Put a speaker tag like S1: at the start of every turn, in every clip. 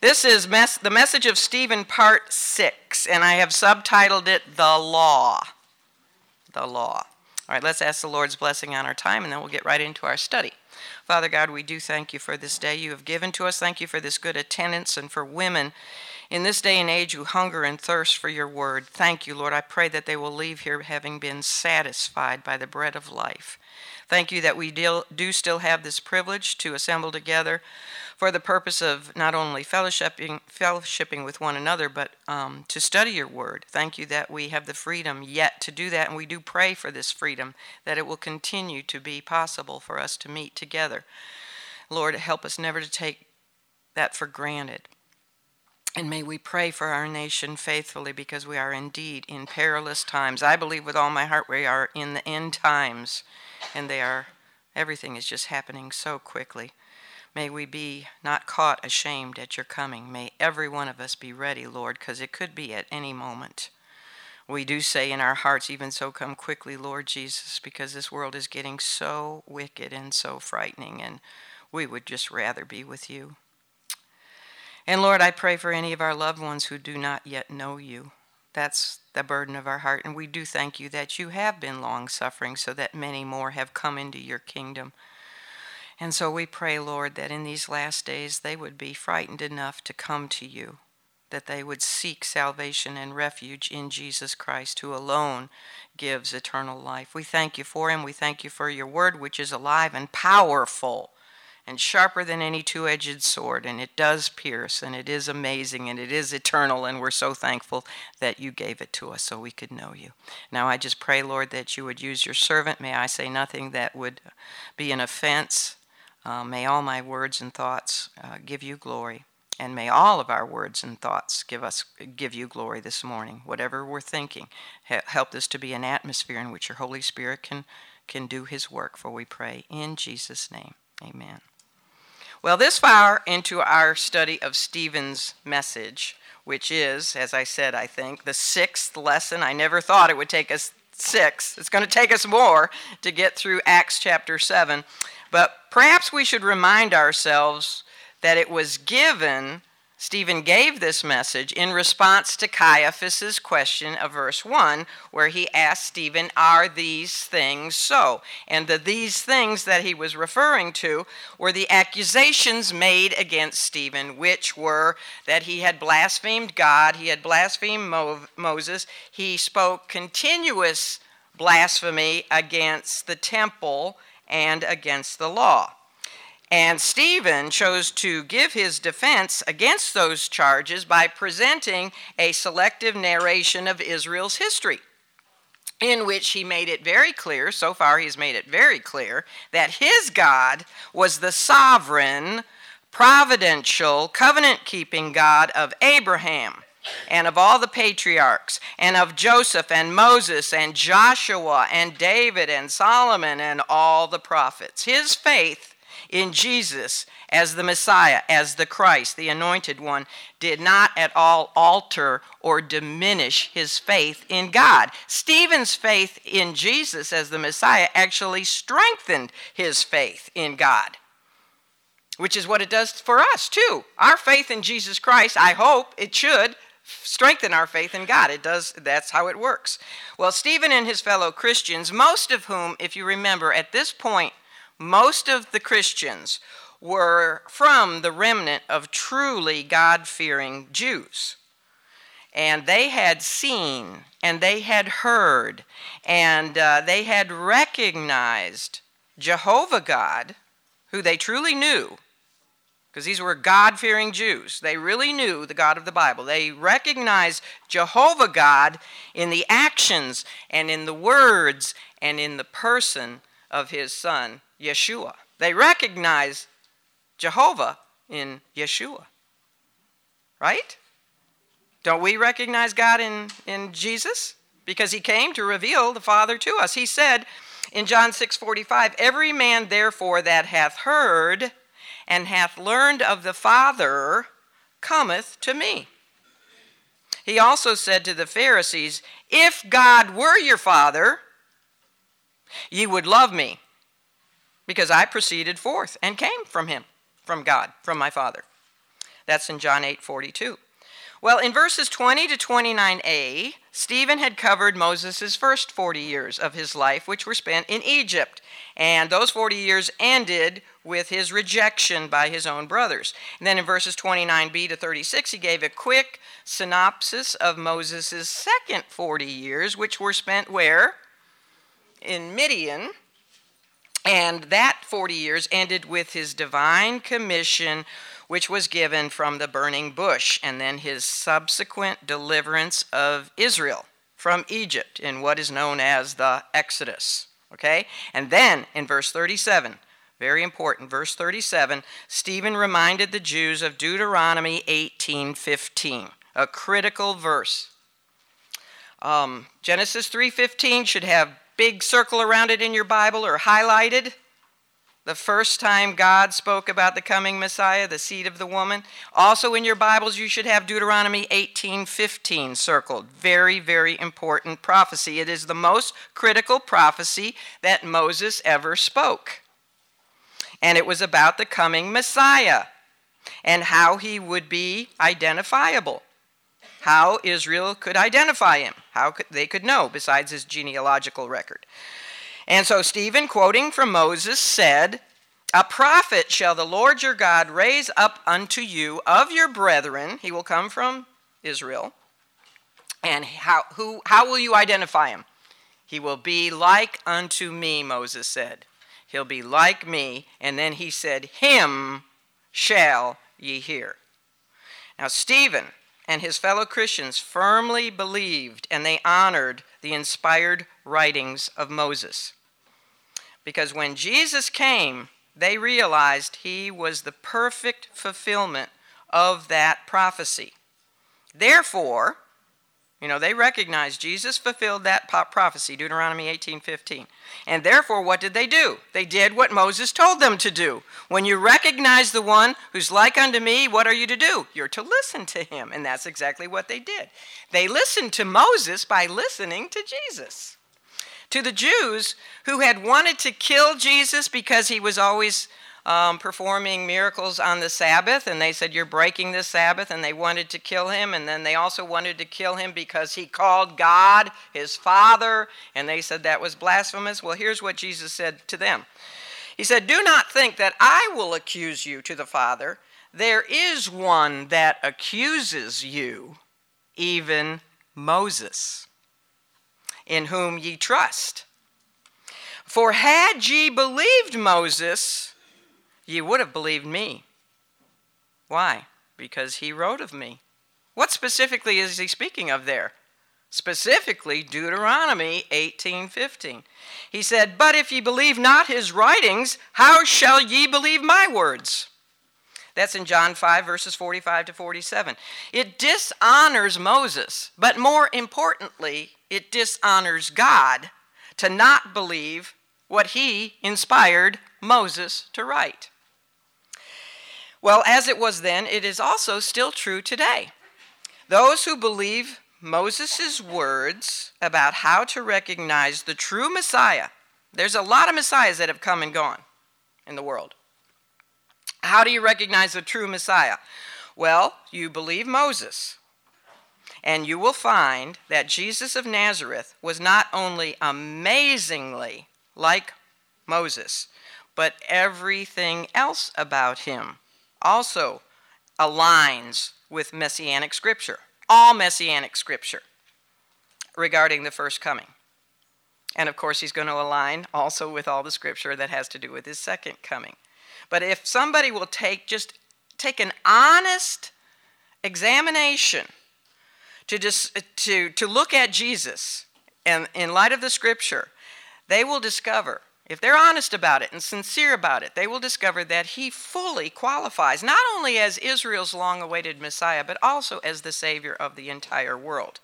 S1: This is mes- the message of Stephen, part six, and I have subtitled it The Law. The Law. All right, let's ask the Lord's blessing on our time, and then we'll get right into our study. Father God, we do thank you for this day you have given to us. Thank you for this good attendance and for women in this day and age who hunger and thirst for your word. Thank you, Lord. I pray that they will leave here having been satisfied by the bread of life. Thank you that we do still have this privilege to assemble together for the purpose of not only fellowshipping, fellowshipping with one another, but um, to study your word. Thank you that we have the freedom yet to do that, and we do pray for this freedom, that it will continue to be possible for us to meet together. Lord, help us never to take that for granted. And may we pray for our nation faithfully because we are indeed in perilous times. I believe with all my heart we are in the end times, and they are, everything is just happening so quickly. May we be not caught ashamed at your coming. May every one of us be ready, Lord, because it could be at any moment. We do say in our hearts, even so, come quickly, Lord Jesus, because this world is getting so wicked and so frightening, and we would just rather be with you. And Lord, I pray for any of our loved ones who do not yet know you. That's the burden of our heart. And we do thank you that you have been long suffering so that many more have come into your kingdom. And so we pray, Lord, that in these last days they would be frightened enough to come to you, that they would seek salvation and refuge in Jesus Christ, who alone gives eternal life. We thank you for him. We thank you for your word, which is alive and powerful and sharper than any two edged sword, and it does pierce, and it is amazing, and it is eternal, and we're so thankful that you gave it to us so we could know you. Now I just pray, Lord, that you would use your servant. May I say nothing that would be an offense uh, may all my words and thoughts uh, give you glory, and may all of our words and thoughts give us give you glory this morning. Whatever we're thinking, help this to be an atmosphere in which your Holy Spirit can can do His work. For we pray in Jesus' name, Amen. Well, this far into our study of Stephen's message, which is, as I said, I think the sixth lesson. I never thought it would take us six. It's going to take us more to get through Acts chapter seven. But perhaps we should remind ourselves that it was given, Stephen gave this message in response to Caiaphas's question of verse 1, where he asked Stephen, Are these things so? And the these things that he was referring to were the accusations made against Stephen, which were that he had blasphemed God, he had blasphemed Mo- Moses, he spoke continuous blasphemy against the temple and against the law. And Stephen chose to give his defense against those charges by presenting a selective narration of Israel's history, in which he made it very clear, so far he's made it very clear, that his God was the sovereign, providential, covenant keeping God of Abraham and of all the patriarchs, and of Joseph and Moses and Joshua and David and Solomon and all the prophets. His faith in Jesus as the Messiah, as the Christ, the anointed one, did not at all alter or diminish his faith in God. Stephen's faith in Jesus as the Messiah actually strengthened his faith in God which is what it does for us too. Our faith in Jesus Christ, I hope it should strengthen our faith in God. It does that's how it works. Well, Stephen and his fellow Christians, most of whom, if you remember, at this point, most of the Christians were from the remnant of truly God-fearing Jews. And they had seen and they had heard and uh, they had recognized Jehovah God, who they truly knew, because these were God fearing Jews. They really knew the God of the Bible. They recognized Jehovah God in the actions and in the words and in the person of his son, Yeshua. They recognize Jehovah in Yeshua. Right? Don't we recognize God in, in Jesus? Because he came to reveal the Father to us. He said in John 6 45, Every man therefore that hath heard and hath learned of the Father cometh to me. He also said to the Pharisees, If God were your Father, ye would love me, because I proceeded forth and came from him, from God, from my Father. That's in John 8 42. Well, in verses 20 to 29a, Stephen had covered Moses' first 40 years of his life, which were spent in Egypt. And those 40 years ended with his rejection by his own brothers. And then in verses 29b to 36, he gave a quick synopsis of Moses' second 40 years, which were spent where? In Midian. And that 40 years ended with his divine commission which was given from the burning bush, and then his subsequent deliverance of Israel from Egypt in what is known as the Exodus. Okay? And then in verse 37, very important, verse 37, Stephen reminded the Jews of Deuteronomy 18:15, a critical verse. Um, Genesis 3:15 should have big circle around it in your Bible or highlighted the first time God spoke about the coming Messiah, the seed of the woman. Also in your Bibles you should have Deuteronomy 18:15 circled. Very very important prophecy. It is the most critical prophecy that Moses ever spoke. And it was about the coming Messiah and how he would be identifiable. How Israel could identify him, how could, they could know besides his genealogical record. And so Stephen, quoting from Moses, said, A prophet shall the Lord your God raise up unto you of your brethren. He will come from Israel. And how, who, how will you identify him? He will be like unto me, Moses said. He'll be like me. And then he said, Him shall ye hear. Now, Stephen and his fellow Christians firmly believed and they honored the inspired writings of Moses. Because when Jesus came, they realized he was the perfect fulfillment of that prophecy. Therefore, you know, they recognized Jesus fulfilled that prophecy, Deuteronomy 18:15. And therefore, what did they do? They did what Moses told them to do. When you recognize the one who's like unto me, what are you to do? You're to listen to him, and that's exactly what they did. They listened to Moses by listening to Jesus to the Jews who had wanted to kill Jesus because he was always um, performing miracles on the Sabbath, and they said, You're breaking the Sabbath, and they wanted to kill him. And then they also wanted to kill him because he called God his Father, and they said that was blasphemous. Well, here's what Jesus said to them He said, Do not think that I will accuse you to the Father. There is one that accuses you, even Moses in whom ye trust. For had ye believed Moses, ye would have believed me. Why? Because he wrote of me. What specifically is he speaking of there? Specifically Deuteronomy 18:15. He said, "But if ye believe not his writings, how shall ye believe my words?" That's in John 5, verses 45 to 47. It dishonors Moses, but more importantly, it dishonors God to not believe what he inspired Moses to write. Well, as it was then, it is also still true today. Those who believe Moses' words about how to recognize the true Messiah, there's a lot of Messiahs that have come and gone in the world. How do you recognize the true Messiah? Well, you believe Moses, and you will find that Jesus of Nazareth was not only amazingly like Moses, but everything else about him also aligns with messianic scripture, all messianic scripture regarding the first coming. And of course, he's going to align also with all the scripture that has to do with his second coming. But if somebody will take just take an honest examination to just to to look at Jesus and in light of the scripture, they will discover if they're honest about it and sincere about it, they will discover that he fully qualifies not only as Israel's long awaited Messiah, but also as the Savior of the entire world.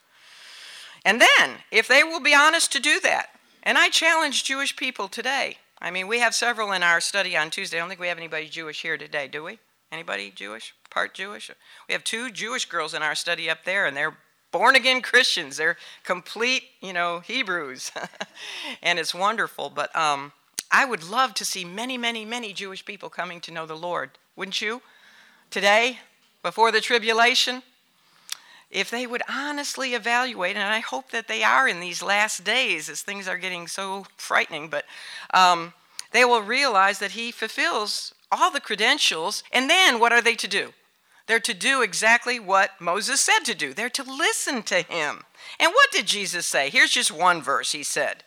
S1: And then, if they will be honest to do that, and I challenge Jewish people today I mean, we have several in our study on Tuesday. I don't think we have anybody Jewish here today, do we? Anybody Jewish? Part Jewish? We have two Jewish girls in our study up there, and they're born again Christians. They're complete, you know, Hebrews. and it's wonderful. But um, I would love to see many, many, many Jewish people coming to know the Lord. Wouldn't you? Today, before the tribulation, if they would honestly evaluate, and I hope that they are in these last days as things are getting so frightening, but um, they will realize that he fulfills all the credentials. And then what are they to do? They're to do exactly what Moses said to do. They're to listen to him. And what did Jesus say? Here's just one verse he said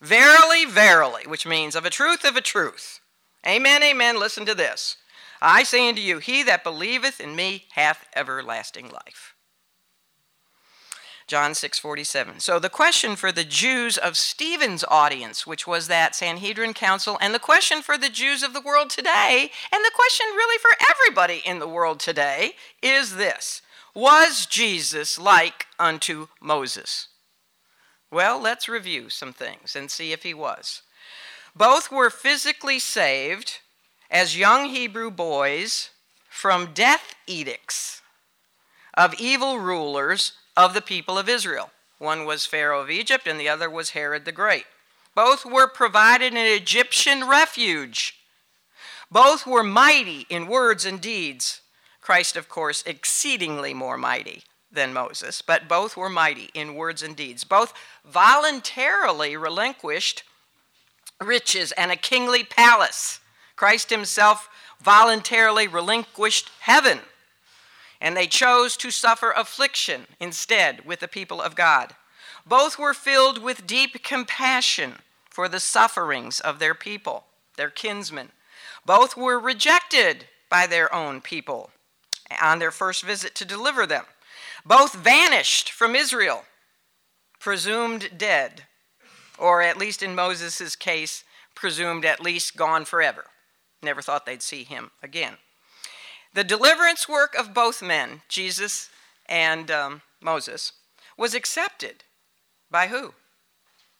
S1: Verily, verily, which means of a truth, of a truth. Amen, amen. Listen to this. I say unto you, he that believeth in me hath everlasting life. John 6:47. So the question for the Jews of Stephen's audience, which was that Sanhedrin council, and the question for the Jews of the world today, and the question really for everybody in the world today is this. Was Jesus like unto Moses? Well, let's review some things and see if he was. Both were physically saved as young Hebrew boys from death edicts of evil rulers of the people of Israel. One was Pharaoh of Egypt, and the other was Herod the Great. Both were provided an Egyptian refuge. Both were mighty in words and deeds. Christ, of course, exceedingly more mighty than Moses, but both were mighty in words and deeds. Both voluntarily relinquished riches and a kingly palace. Christ himself voluntarily relinquished heaven and they chose to suffer affliction instead with the people of God. Both were filled with deep compassion for the sufferings of their people, their kinsmen. Both were rejected by their own people on their first visit to deliver them. Both vanished from Israel, presumed dead, or at least in Moses' case, presumed at least gone forever. Never thought they'd see him again. The deliverance work of both men, Jesus and um, Moses, was accepted by who?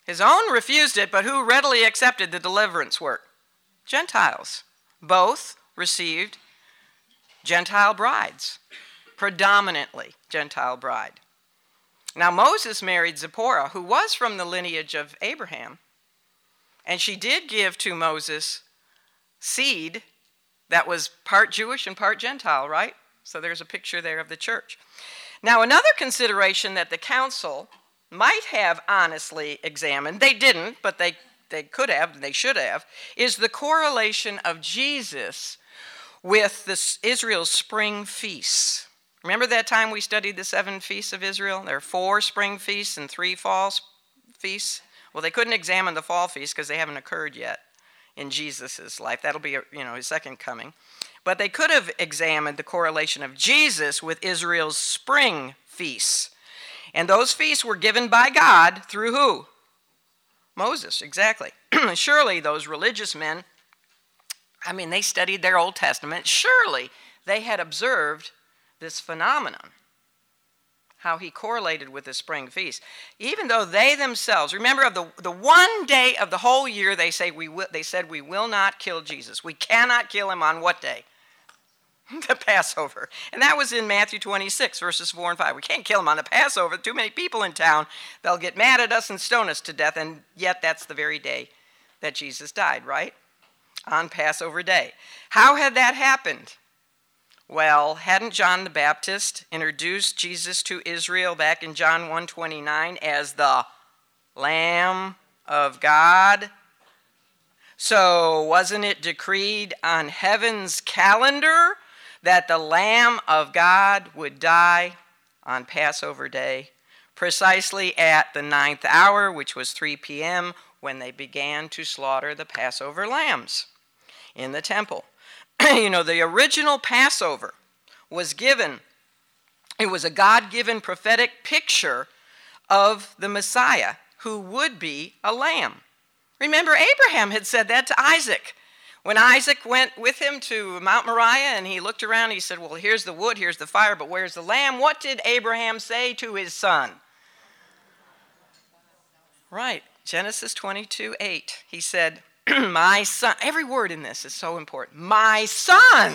S1: His own refused it, but who readily accepted the deliverance work? Gentiles. Both received Gentile brides, predominantly Gentile bride. Now, Moses married Zipporah, who was from the lineage of Abraham, and she did give to Moses seed that was part Jewish and part Gentile, right? So there's a picture there of the church. Now, another consideration that the council might have honestly examined, they didn't, but they, they could have, and they should have, is the correlation of Jesus with this Israel's spring feasts. Remember that time we studied the seven feasts of Israel? There are four spring feasts and three fall feasts. Well, they couldn't examine the fall feasts because they haven't occurred yet in Jesus' life. That'll be, you know, his second coming. But they could have examined the correlation of Jesus with Israel's spring feasts. And those feasts were given by God through who? Moses, exactly. Surely those religious men, I mean, they studied their Old Testament. Surely they had observed this phenomenon how he correlated with the spring feast. Even though they themselves, remember of the, the one day of the whole year they say we will, they said we will not kill Jesus. We cannot kill him on what day? the Passover. And that was in Matthew 26, verses 4 and 5. We can't kill him on the Passover. Too many people in town. They'll get mad at us and stone us to death. And yet that's the very day that Jesus died, right? On Passover day. How had that happened? Well, hadn't John the Baptist introduced Jesus to Israel back in John 1:29 as the lamb of God? So, wasn't it decreed on heaven's calendar that the lamb of God would die on Passover day precisely at the ninth hour, which was 3 p.m., when they began to slaughter the Passover lambs in the temple? you know, the original Passover was given, it was a God given prophetic picture of the Messiah who would be a lamb. Remember, Abraham had said that to Isaac. When Isaac went with him to Mount Moriah and he looked around, he said, Well, here's the wood, here's the fire, but where's the lamb? What did Abraham say to his son? Right, Genesis 22 8. He said, my son, every word in this is so important. My son,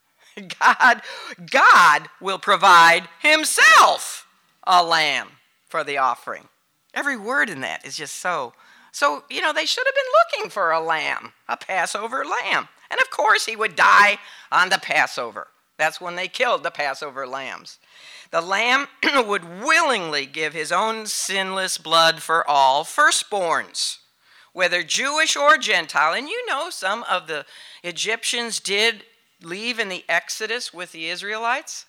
S1: God, God will provide himself a lamb for the offering. Every word in that is just so. So, you know, they should have been looking for a lamb, a Passover lamb. And of course, he would die on the Passover. That's when they killed the Passover lambs. The lamb would willingly give his own sinless blood for all firstborns, whether Jewish or Gentile. And you know, some of the Egyptians did leave in the Exodus with the Israelites.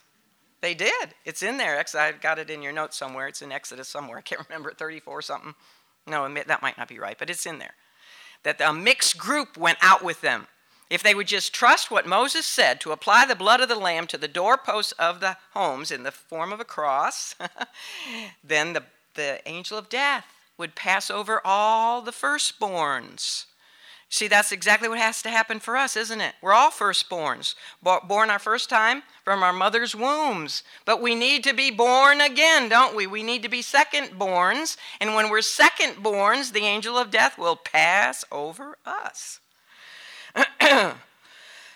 S1: They did. It's in there. I've got it in your notes somewhere. It's in Exodus somewhere. I can't remember, 34 something. No, that might not be right, but it's in there. That a mixed group went out with them. If they would just trust what Moses said to apply the blood of the lamb to the doorposts of the homes in the form of a cross, then the, the angel of death would pass over all the firstborns. See, that's exactly what has to happen for us, isn't it? We're all firstborns, born our first time from our mother's wombs. But we need to be born again, don't we? We need to be secondborns. And when we're secondborns, the angel of death will pass over us.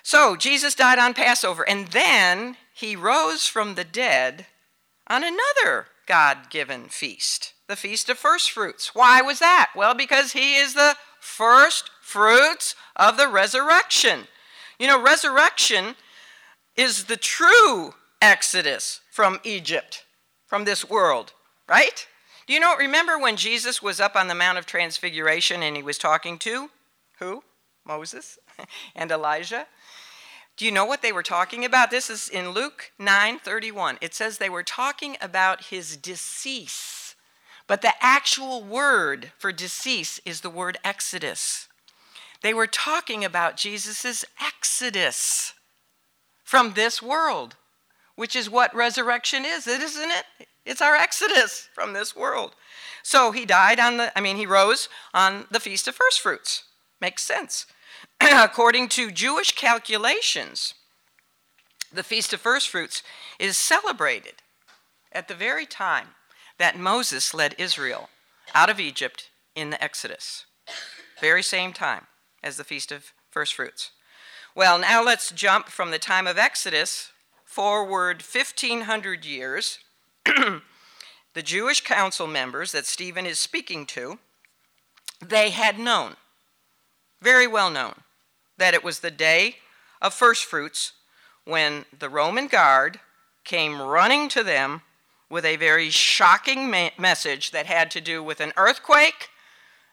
S1: so, Jesus died on Passover, and then he rose from the dead on another God given feast, the Feast of First Fruits. Why was that? Well, because he is the first fruits of the resurrection. You know, resurrection is the true exodus from Egypt, from this world, right? Do you know, remember when Jesus was up on the Mount of Transfiguration and he was talking to who? Moses and Elijah? Do you know what they were talking about? This is in Luke 9:31. It says they were talking about his decease. But the actual word for decease is the word exodus. They were talking about Jesus' exodus from this world, which is what resurrection is, isn't it? It's our exodus from this world. So he died on the, I mean, he rose on the Feast of First Fruits. Makes sense. According to Jewish calculations, the Feast of First Fruits is celebrated at the very time that Moses led Israel out of Egypt in the Exodus. Very same time as the Feast of First Fruits. Well, now let's jump from the time of Exodus forward 1,500 years. the Jewish council members that Stephen is speaking to, they had known, very well known, that it was the day of first fruits when the Roman guard came running to them with a very shocking ma- message that had to do with an earthquake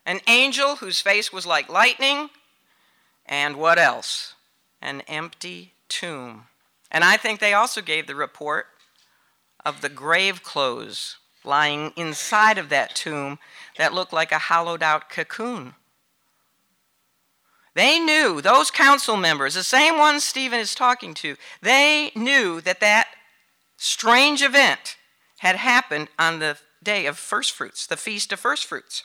S1: an angel whose face was like lightning, and what else? An empty tomb. And I think they also gave the report of the grave clothes lying inside of that tomb that looked like a hollowed out cocoon. They knew, those council members, the same ones Stephen is talking to, they knew that that strange event had happened on the day of first fruits, the feast of first fruits.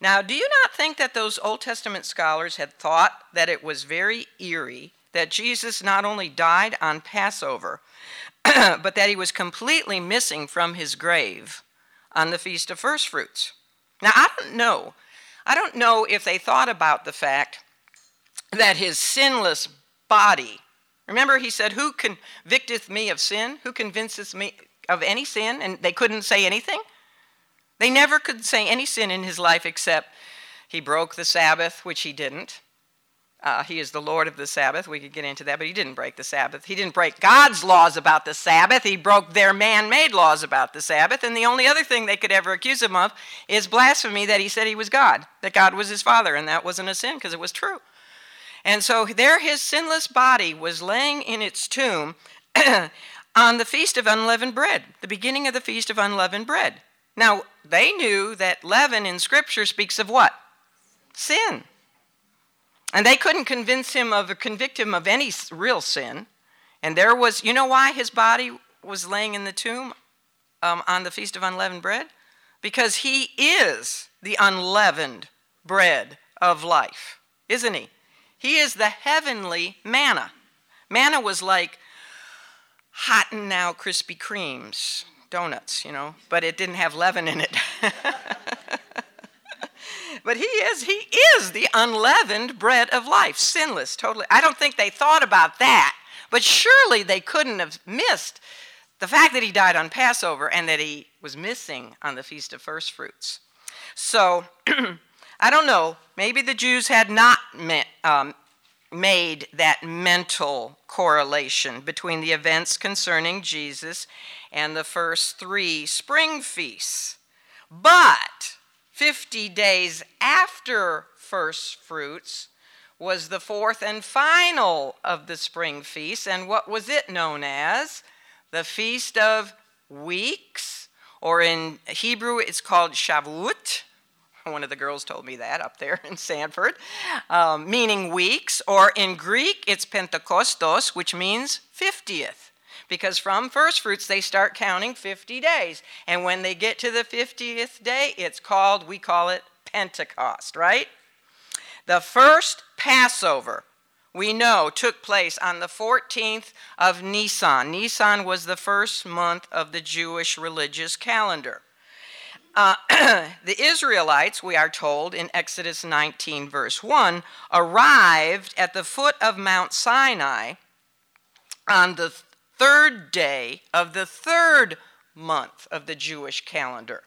S1: Now, do you not think that those Old Testament scholars had thought that it was very eerie that Jesus not only died on Passover, but that he was completely missing from his grave on the Feast of First Fruits? Now, I don't know. I don't know if they thought about the fact that his sinless body, remember he said, Who convicteth me of sin? Who convinces me of any sin? And they couldn't say anything? They never could say any sin in his life except he broke the Sabbath, which he didn't. Uh, he is the Lord of the Sabbath. We could get into that, but he didn't break the Sabbath. He didn't break God's laws about the Sabbath. He broke their man made laws about the Sabbath. And the only other thing they could ever accuse him of is blasphemy that he said he was God, that God was his father, and that wasn't a sin because it was true. And so there his sinless body was laying in its tomb on the Feast of Unleavened Bread, the beginning of the Feast of Unleavened Bread. Now, they knew that leaven in Scripture speaks of what? Sin. And they couldn't convince him of convict him of any real sin. And there was, you know why his body was laying in the tomb um, on the Feast of Unleavened Bread? Because he is the unleavened bread of life, isn't he? He is the heavenly manna. Manna was like hot and now Krispy Kremes donuts, you know, but it didn't have leaven in it. but he is he is the unleavened bread of life, sinless, totally. I don't think they thought about that, but surely they couldn't have missed the fact that he died on Passover and that he was missing on the feast of first fruits. So, I don't know. Maybe the Jews had not met, um, made that mental correlation between the events concerning Jesus and the first three spring feasts. But 50 days after first fruits was the fourth and final of the spring feasts. And what was it known as? The Feast of Weeks, or in Hebrew it's called Shavuot. One of the girls told me that up there in Sanford, um, meaning weeks, or in Greek it's Pentecostos, which means 50th because from first fruits they start counting 50 days. And when they get to the 50th day, it's called, we call it Pentecost, right? The first Passover, we know, took place on the 14th of Nisan. Nisan was the first month of the Jewish religious calendar. Uh, the Israelites, we are told in Exodus 19, verse 1, arrived at the foot of Mount Sinai on the third day of the third month of the Jewish calendar.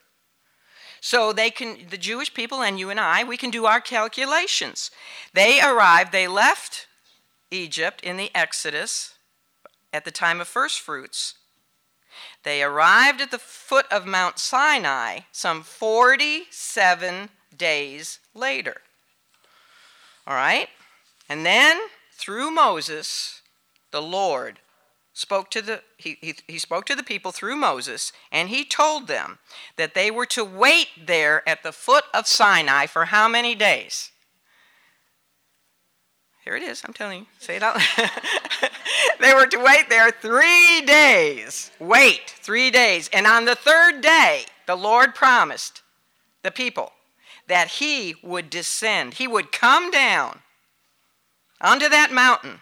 S1: So they can the Jewish people and you and I, we can do our calculations. They arrived, they left Egypt in the Exodus at the time of first fruits. They arrived at the foot of Mount Sinai some 47 days later. All right? And then through Moses, the Lord spoke to the he, he, he spoke to the people through Moses and he told them that they were to wait there at the foot of Sinai for how many days? Here it is, I'm telling you. Say it out. they were to wait there 3 days. Wait 3 days. And on the third day, the Lord promised the people that he would descend. He would come down onto that mountain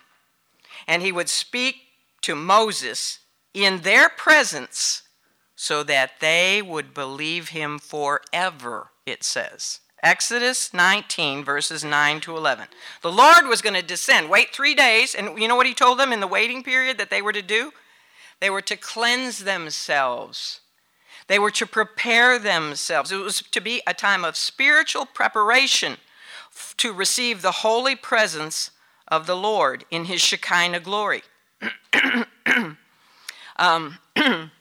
S1: and he would speak to Moses in their presence so that they would believe him forever, it says. Exodus 19, verses 9 to 11. The Lord was going to descend, wait three days, and you know what he told them in the waiting period that they were to do? They were to cleanse themselves. They were to prepare themselves. It was to be a time of spiritual preparation to receive the holy presence of the Lord in his Shekinah glory. um,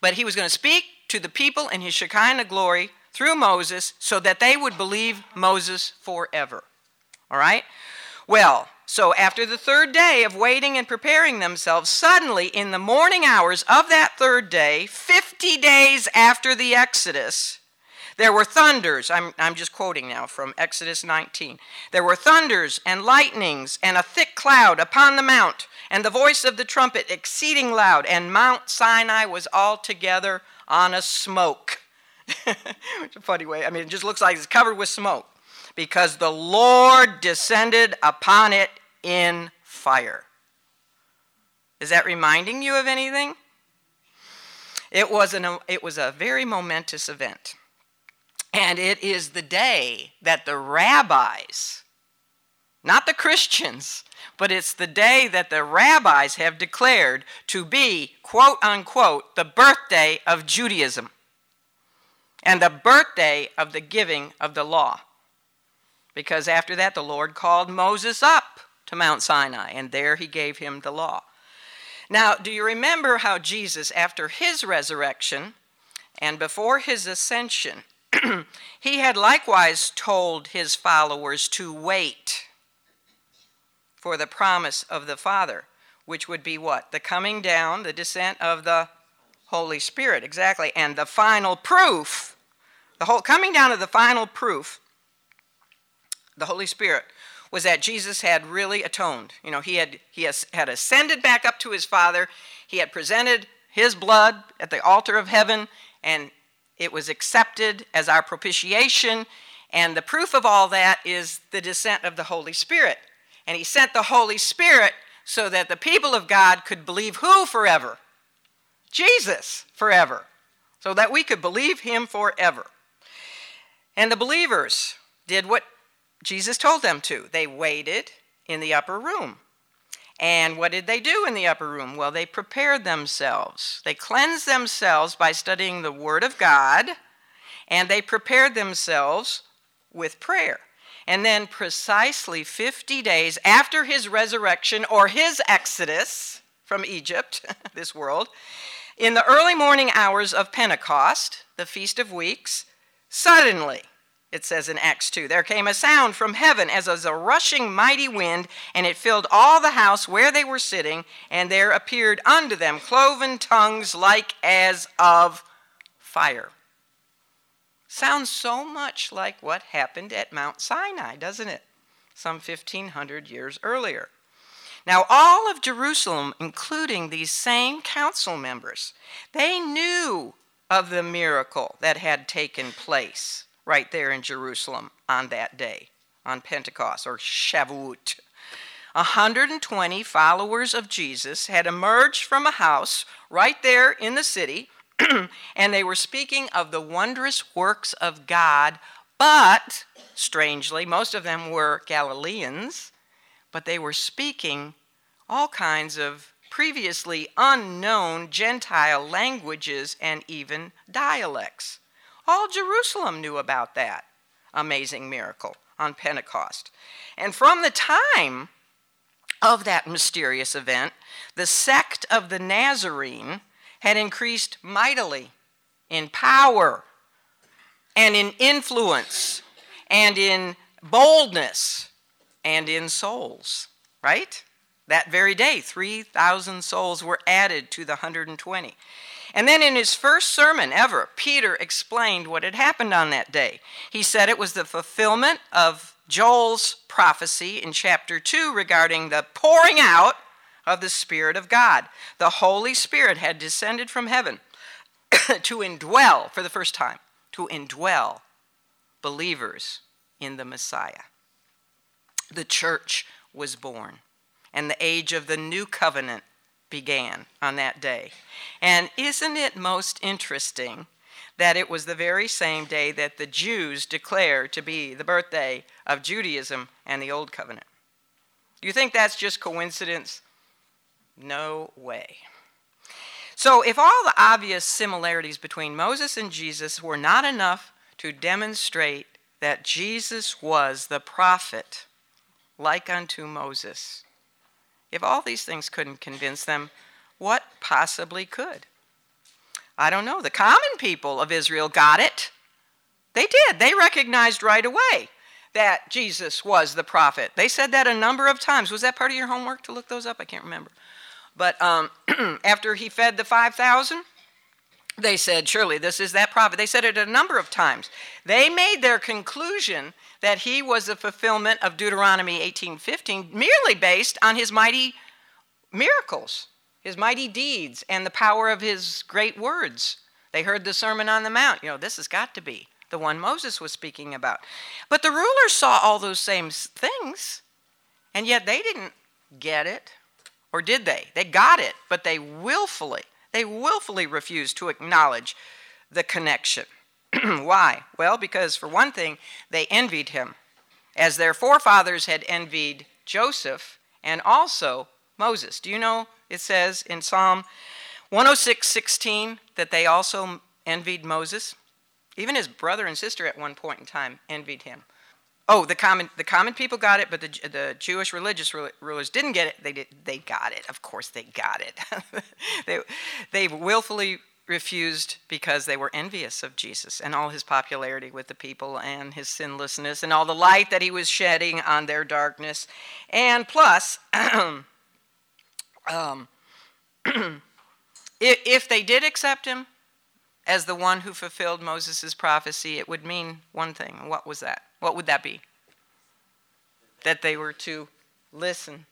S1: but he was going to speak to the people in his Shekinah glory through Moses so that they would believe Moses forever. All right? Well, so after the third day of waiting and preparing themselves, suddenly in the morning hours of that third day, 50 days after the Exodus, there were thunders. I'm, I'm just quoting now from Exodus 19. There were thunders and lightnings and a thick cloud upon the mount and the voice of the trumpet exceeding loud, and Mount Sinai was altogether on a smoke. it's a funny way. I mean, it just looks like it's covered with smoke because the Lord descended upon it in fire. Is that reminding you of anything? It was, an, it was a very momentous event. And it is the day that the rabbis, not the Christians, but it's the day that the rabbis have declared to be, quote unquote, the birthday of Judaism and the birthday of the giving of the law. Because after that, the Lord called Moses up to Mount Sinai, and there he gave him the law. Now, do you remember how Jesus, after his resurrection and before his ascension, he had likewise told his followers to wait for the promise of the Father, which would be what? The coming down, the descent of the Holy Spirit, exactly. And the final proof, the whole coming down to the final proof, the Holy Spirit, was that Jesus had really atoned. You know, he had he has, had ascended back up to his Father. He had presented his blood at the altar of heaven, and it was accepted as our propitiation. And the proof of all that is the descent of the Holy Spirit. And he sent the Holy Spirit so that the people of God could believe who forever? Jesus forever. So that we could believe him forever. And the believers did what Jesus told them to. They waited in the upper room. And what did they do in the upper room? Well, they prepared themselves. They cleansed themselves by studying the Word of God, and they prepared themselves with prayer. And then, precisely 50 days after his resurrection or his exodus from Egypt, this world, in the early morning hours of Pentecost, the Feast of Weeks, suddenly, it says in Acts 2, there came a sound from heaven as of a rushing mighty wind, and it filled all the house where they were sitting, and there appeared unto them cloven tongues like as of fire. Sounds so much like what happened at Mount Sinai, doesn't it? Some 1500 years earlier. Now, all of Jerusalem, including these same council members, they knew of the miracle that had taken place right there in Jerusalem on that day, on Pentecost or Shavuot. 120 followers of Jesus had emerged from a house right there in the city and they were speaking of the wondrous works of God, but strangely, most of them were Galileans, but they were speaking all kinds of previously unknown Gentile languages and even dialects. All Jerusalem knew about that amazing miracle on Pentecost. And from the time of that mysterious event, the sect of the Nazarene had increased mightily in power and in influence and in boldness and in souls, right? That very day, 3,000 souls were added to the 120. And then in his first sermon ever, Peter explained what had happened on that day. He said it was the fulfillment of Joel's prophecy in chapter 2 regarding the pouring out of the Spirit of God. The Holy Spirit had descended from heaven to indwell, for the first time, to indwell believers in the Messiah. The church was born, and the age of the new covenant began on that day. And isn't it most interesting that it was the very same day that the Jews declared to be the birthday of Judaism and the Old Covenant? You think that's just coincidence? No way. So, if all the obvious similarities between Moses and Jesus were not enough to demonstrate that Jesus was the prophet like unto Moses, if all these things couldn't convince them, what possibly could? I don't know. The common people of Israel got it. They did. They recognized right away that Jesus was the prophet. They said that a number of times. Was that part of your homework to look those up? I can't remember. But um, after he fed the 5,000, they said, Surely this is that prophet. They said it a number of times. They made their conclusion that he was the fulfillment of Deuteronomy 18:15 merely based on his mighty miracles, his mighty deeds, and the power of his great words. They heard the Sermon on the Mount. You know, this has got to be the one Moses was speaking about. But the rulers saw all those same things, and yet they didn't get it. Or did they? They got it, but they willfully, they willfully refused to acknowledge the connection. Why? Well, because for one thing, they envied him, as their forefathers had envied Joseph and also Moses. Do you know it says in Psalm 106:16 that they also envied Moses? Even his brother and sister at one point in time envied him. Oh, the common the common people got it, but the the Jewish religious rulers didn't get it. They did, they got it. Of course, they got it. they they willfully refused because they were envious of Jesus and all his popularity with the people and his sinlessness and all the light that he was shedding on their darkness. And plus, um, if they did accept him as the one who fulfilled Moses' prophecy, it would mean one thing. What was that? What would that be? That they were to listen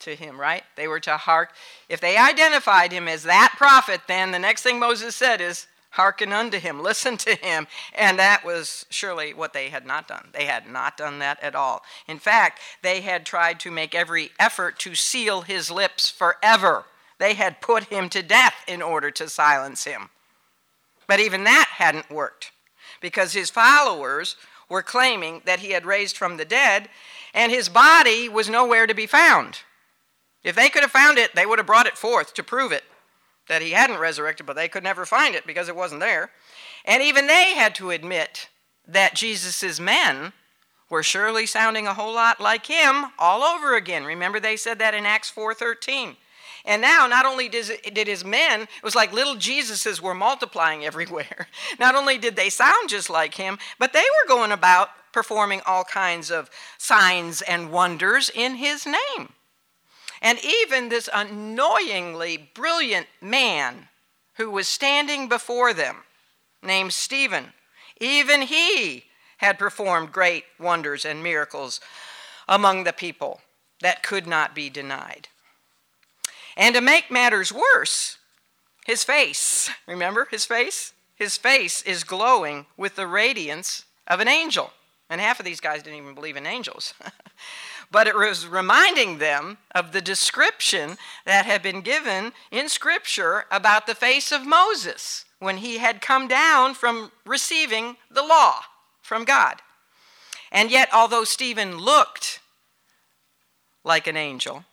S1: to him, right? They were to hark. If they identified him as that prophet, then the next thing Moses said is, hearken unto him, listen to him. And that was surely what they had not done. They had not done that at all. In fact, they had tried to make every effort to seal his lips forever. They had put him to death in order to silence him. But even that hadn't worked because his followers were claiming that he had raised from the dead, and his body was nowhere to be found. If they could have found it, they would have brought it forth to prove it that he hadn't resurrected, but they could never find it because it wasn't there. And even they had to admit that Jesus' men were surely sounding a whole lot like him all over again. Remember they said that in Acts 4:13. And now, not only did his men, it was like little Jesuses were multiplying everywhere. Not only did they sound just like him, but they were going about performing all kinds of signs and wonders in his name. And even this annoyingly brilliant man who was standing before them, named Stephen, even he had performed great wonders and miracles among the people that could not be denied. And to make matters worse, his face, remember his face? His face is glowing with the radiance of an angel. And half of these guys didn't even believe in angels. but it was reminding them of the description that had been given in Scripture about the face of Moses when he had come down from receiving the law from God. And yet, although Stephen looked like an angel,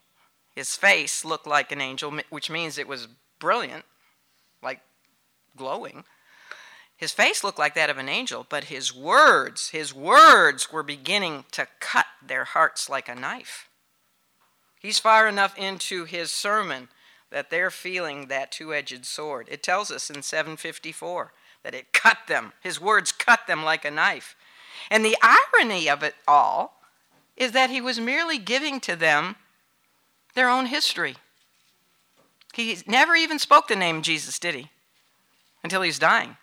S1: his face looked like an angel, which means it was brilliant, like glowing. His face looked like that of an angel, but his words, his words were beginning to cut their hearts like a knife. He's far enough into his sermon that they're feeling that two edged sword. It tells us in 754 that it cut them, his words cut them like a knife. And the irony of it all is that he was merely giving to them their own history. He never even spoke the name Jesus, did he? Until he's dying.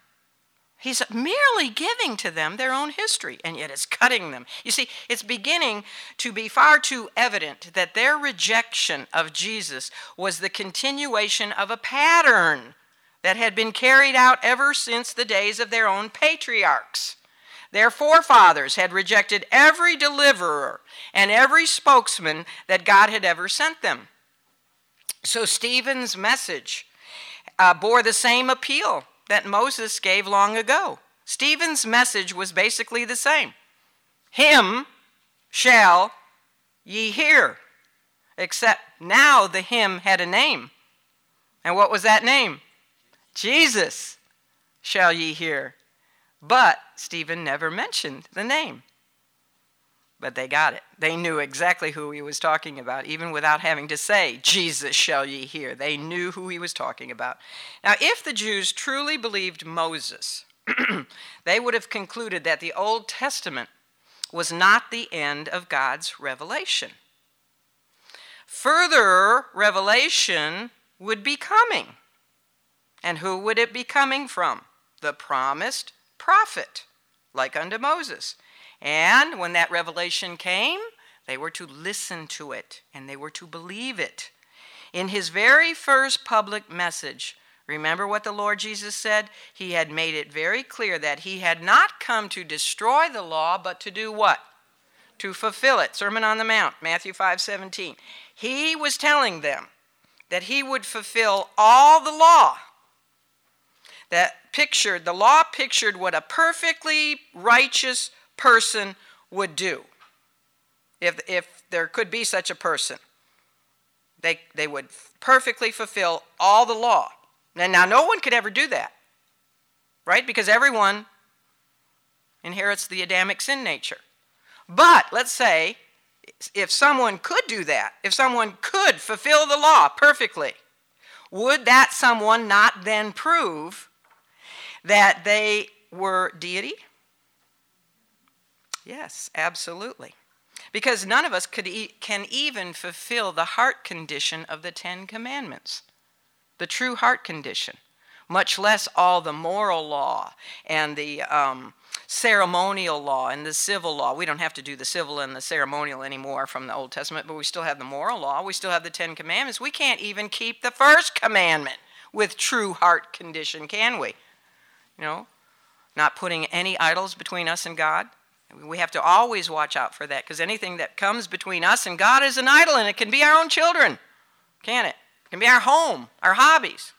S1: He's merely giving to them their own history, and yet it's cutting them. You see, it's beginning to be far too evident that their rejection of Jesus was the continuation of a pattern that had been carried out ever since the days of their own patriarchs. Their forefathers had rejected every deliverer and every spokesman that God had ever sent them. So Stephen's message uh, bore the same appeal that Moses gave long ago. Stephen's message was basically the same Him shall ye hear. Except now the him had a name. And what was that name? Jesus shall ye hear. But Stephen never mentioned the name. But they got it. They knew exactly who he was talking about, even without having to say, Jesus shall ye hear. They knew who he was talking about. Now, if the Jews truly believed Moses, they would have concluded that the Old Testament was not the end of God's revelation. Further revelation would be coming. And who would it be coming from? The promised prophet, like unto Moses. And when that revelation came, they were to listen to it and they were to believe it. In his very first public message, remember what the Lord Jesus said? He had made it very clear that he had not come to destroy the law, but to do what? To fulfill it. Sermon on the Mount, Matthew 5 17. He was telling them that he would fulfill all the law that pictured, the law pictured what a perfectly righteous person would do if, if there could be such a person. They, they would perfectly fulfill all the law. And now, no one could ever do that, right? Because everyone inherits the Adamic sin nature. But let's say if someone could do that, if someone could fulfill the law perfectly, would that someone not then prove that they were deity? Yes, absolutely. Because none of us could e- can even fulfill the heart condition of the Ten Commandments, the true heart condition, much less all the moral law and the um, ceremonial law and the civil law. We don't have to do the civil and the ceremonial anymore from the Old Testament, but we still have the moral law. We still have the Ten Commandments. We can't even keep the first commandment with true heart condition, can we? You know, not putting any idols between us and God we have to always watch out for that because anything that comes between us and God is an idol, and it can be our own children, can it? It can be our home, our hobbies.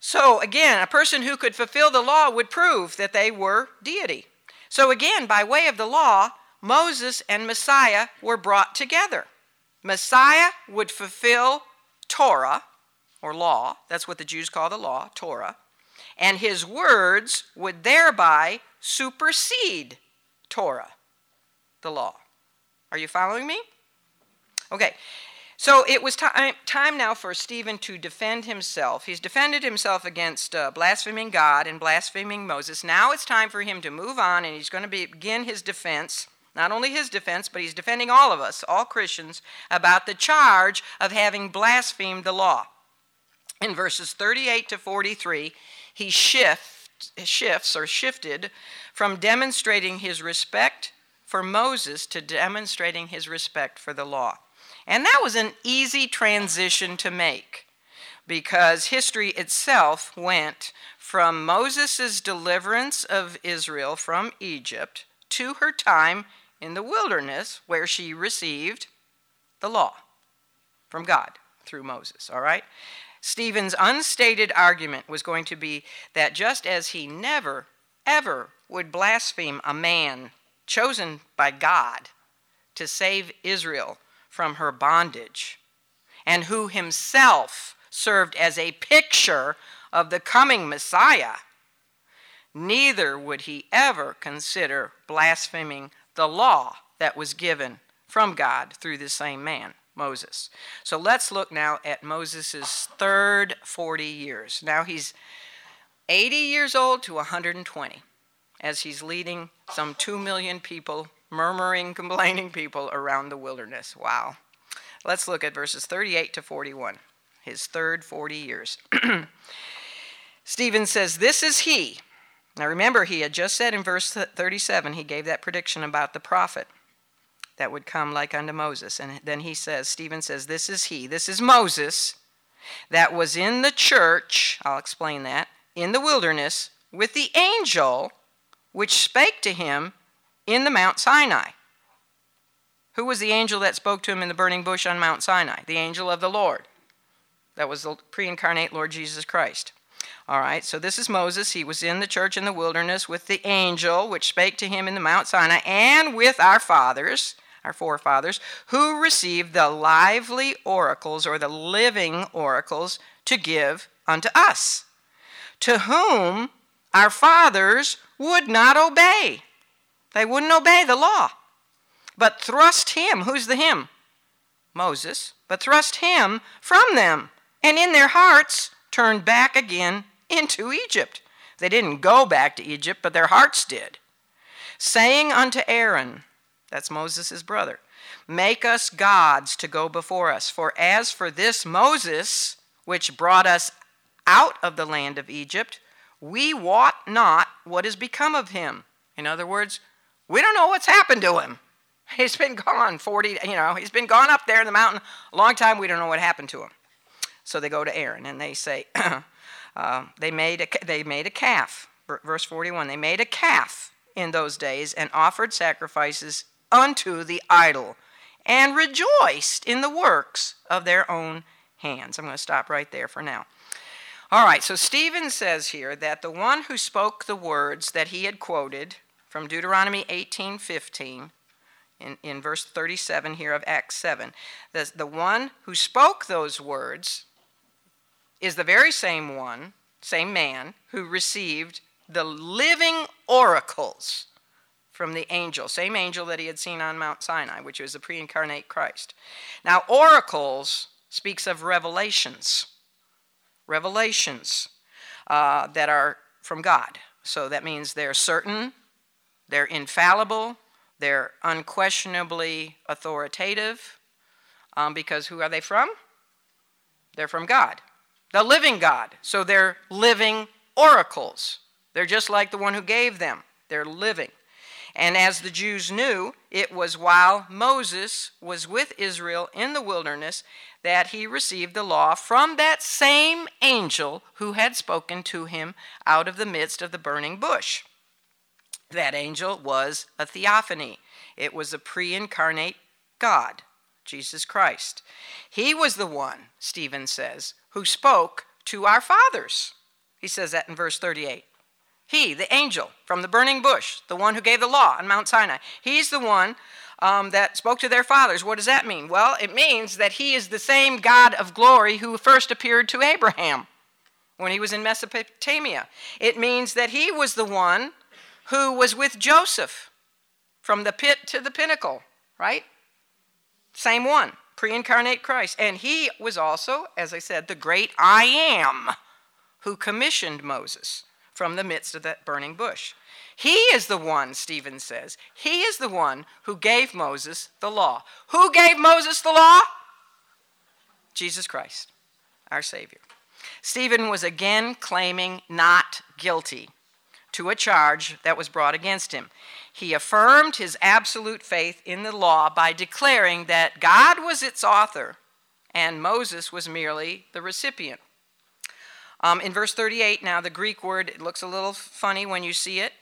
S1: So, again, a person who could fulfill the law would prove that they were deity. So, again, by way of the law, Moses and Messiah were brought together. Messiah would fulfill Torah, or law, that's what the Jews call the law, Torah, and his words would thereby supersede Torah. the law. Are you following me? Okay. So it was time, time now for Stephen to defend himself. He's defended himself against uh, blaspheming God and blaspheming Moses. Now it's time for him to move on, and he's going to begin his defense. Not only his defense, but he's defending all of us, all Christians, about the charge of having blasphemed the law. In verses 38 to 43, he shift, shifts or shifted from demonstrating his respect for Moses to demonstrating his respect for the law. And that was an easy transition to make because history itself went from Moses' deliverance of Israel from Egypt to her time in the wilderness where she received the law from God through Moses, all right? Stephen's unstated argument was going to be that just as he never, ever would blaspheme a man chosen by God to save Israel from her bondage, and who himself served as a picture of the coming Messiah, neither would he ever consider blaspheming the law that was given from God through the same man, Moses. So let's look now at Moses' third 40 years. Now he's 80 years old to 120 as he's leading some 2 million people, murmuring, complaining people around the wilderness. Wow. Let's look at verses 38 to 41, his third 40 years. Stephen says, This is he. Now remember, he had just said in verse 37, he gave that prediction about the prophet that would come like unto Moses. And then he says, Stephen says, This is he, this is Moses that was in the church, I'll explain that, in the wilderness with the angel which spake to him in the Mount Sinai. Who was the angel that spoke to him in the burning bush on Mount Sinai? The angel of the Lord. That was the pre incarnate Lord Jesus Christ. All right, so this is Moses. He was in the church in the wilderness with the angel which spake to him in the Mount Sinai, and with our fathers, our forefathers, who received the lively oracles or the living oracles to give unto us, to whom our fathers would not obey. They wouldn't obey the law, but thrust him, who's the him? Moses, but thrust him from them, and in their hearts turned back again into Egypt. They didn't go back to Egypt, but their hearts did. Saying unto Aaron, that's Moses' brother, Make us gods to go before us. For as for this Moses, which brought us out of the land of Egypt, we wot not what has become of him. In other words, we don't know what's happened to him. He's been gone 40, you know, he's been gone up there in the mountain a long time. We don't know what happened to him. So they go to Aaron and they say, uh, they, made a, they made a calf. Verse 41 they made a calf in those days and offered sacrifices unto the idol and rejoiced in the works of their own hands. I'm going to stop right there for now. All right, so Stephen says here that the one who spoke the words that he had quoted from Deuteronomy 18:15 in, in verse 37 here of Acts 7, the, the one who spoke those words is the very same one, same man, who received the living oracles from the angel, same angel that he had seen on Mount Sinai, which was the pre incarnate Christ. Now, oracles speaks of revelations revelations uh, that are from God. So that means they're certain, they're infallible, they're unquestionably authoritative. Um, because who are they from? They're from God, the living God. So they're living oracles. They're just like the one who gave them, they're living. And as the Jews knew, it was while Moses was with Israel in the wilderness that he received the law from that same angel who had spoken to him out of the midst of the burning bush. That angel was a theophany, it was a pre incarnate God, Jesus Christ. He was the one, Stephen says, who spoke to our fathers. He says that in verse 38. He, the angel from the burning bush, the one who gave the law on Mount Sinai, he's the one um, that spoke to their fathers. What does that mean? Well, it means that he is the same God of glory who first appeared to Abraham when he was in Mesopotamia. It means that he was the one who was with Joseph from the pit to the pinnacle, right? Same one, pre incarnate Christ. And he was also, as I said, the great I am who commissioned Moses from the midst of that burning bush. He is the one, Stephen says, he is the one who gave Moses the law. Who gave Moses the law? Jesus Christ, our Savior. Stephen was again claiming not guilty to a charge that was brought against him. He affirmed his absolute faith in the law by declaring that God was its author and Moses was merely the recipient. Um, in verse 38, now the Greek word it looks a little funny when you see it.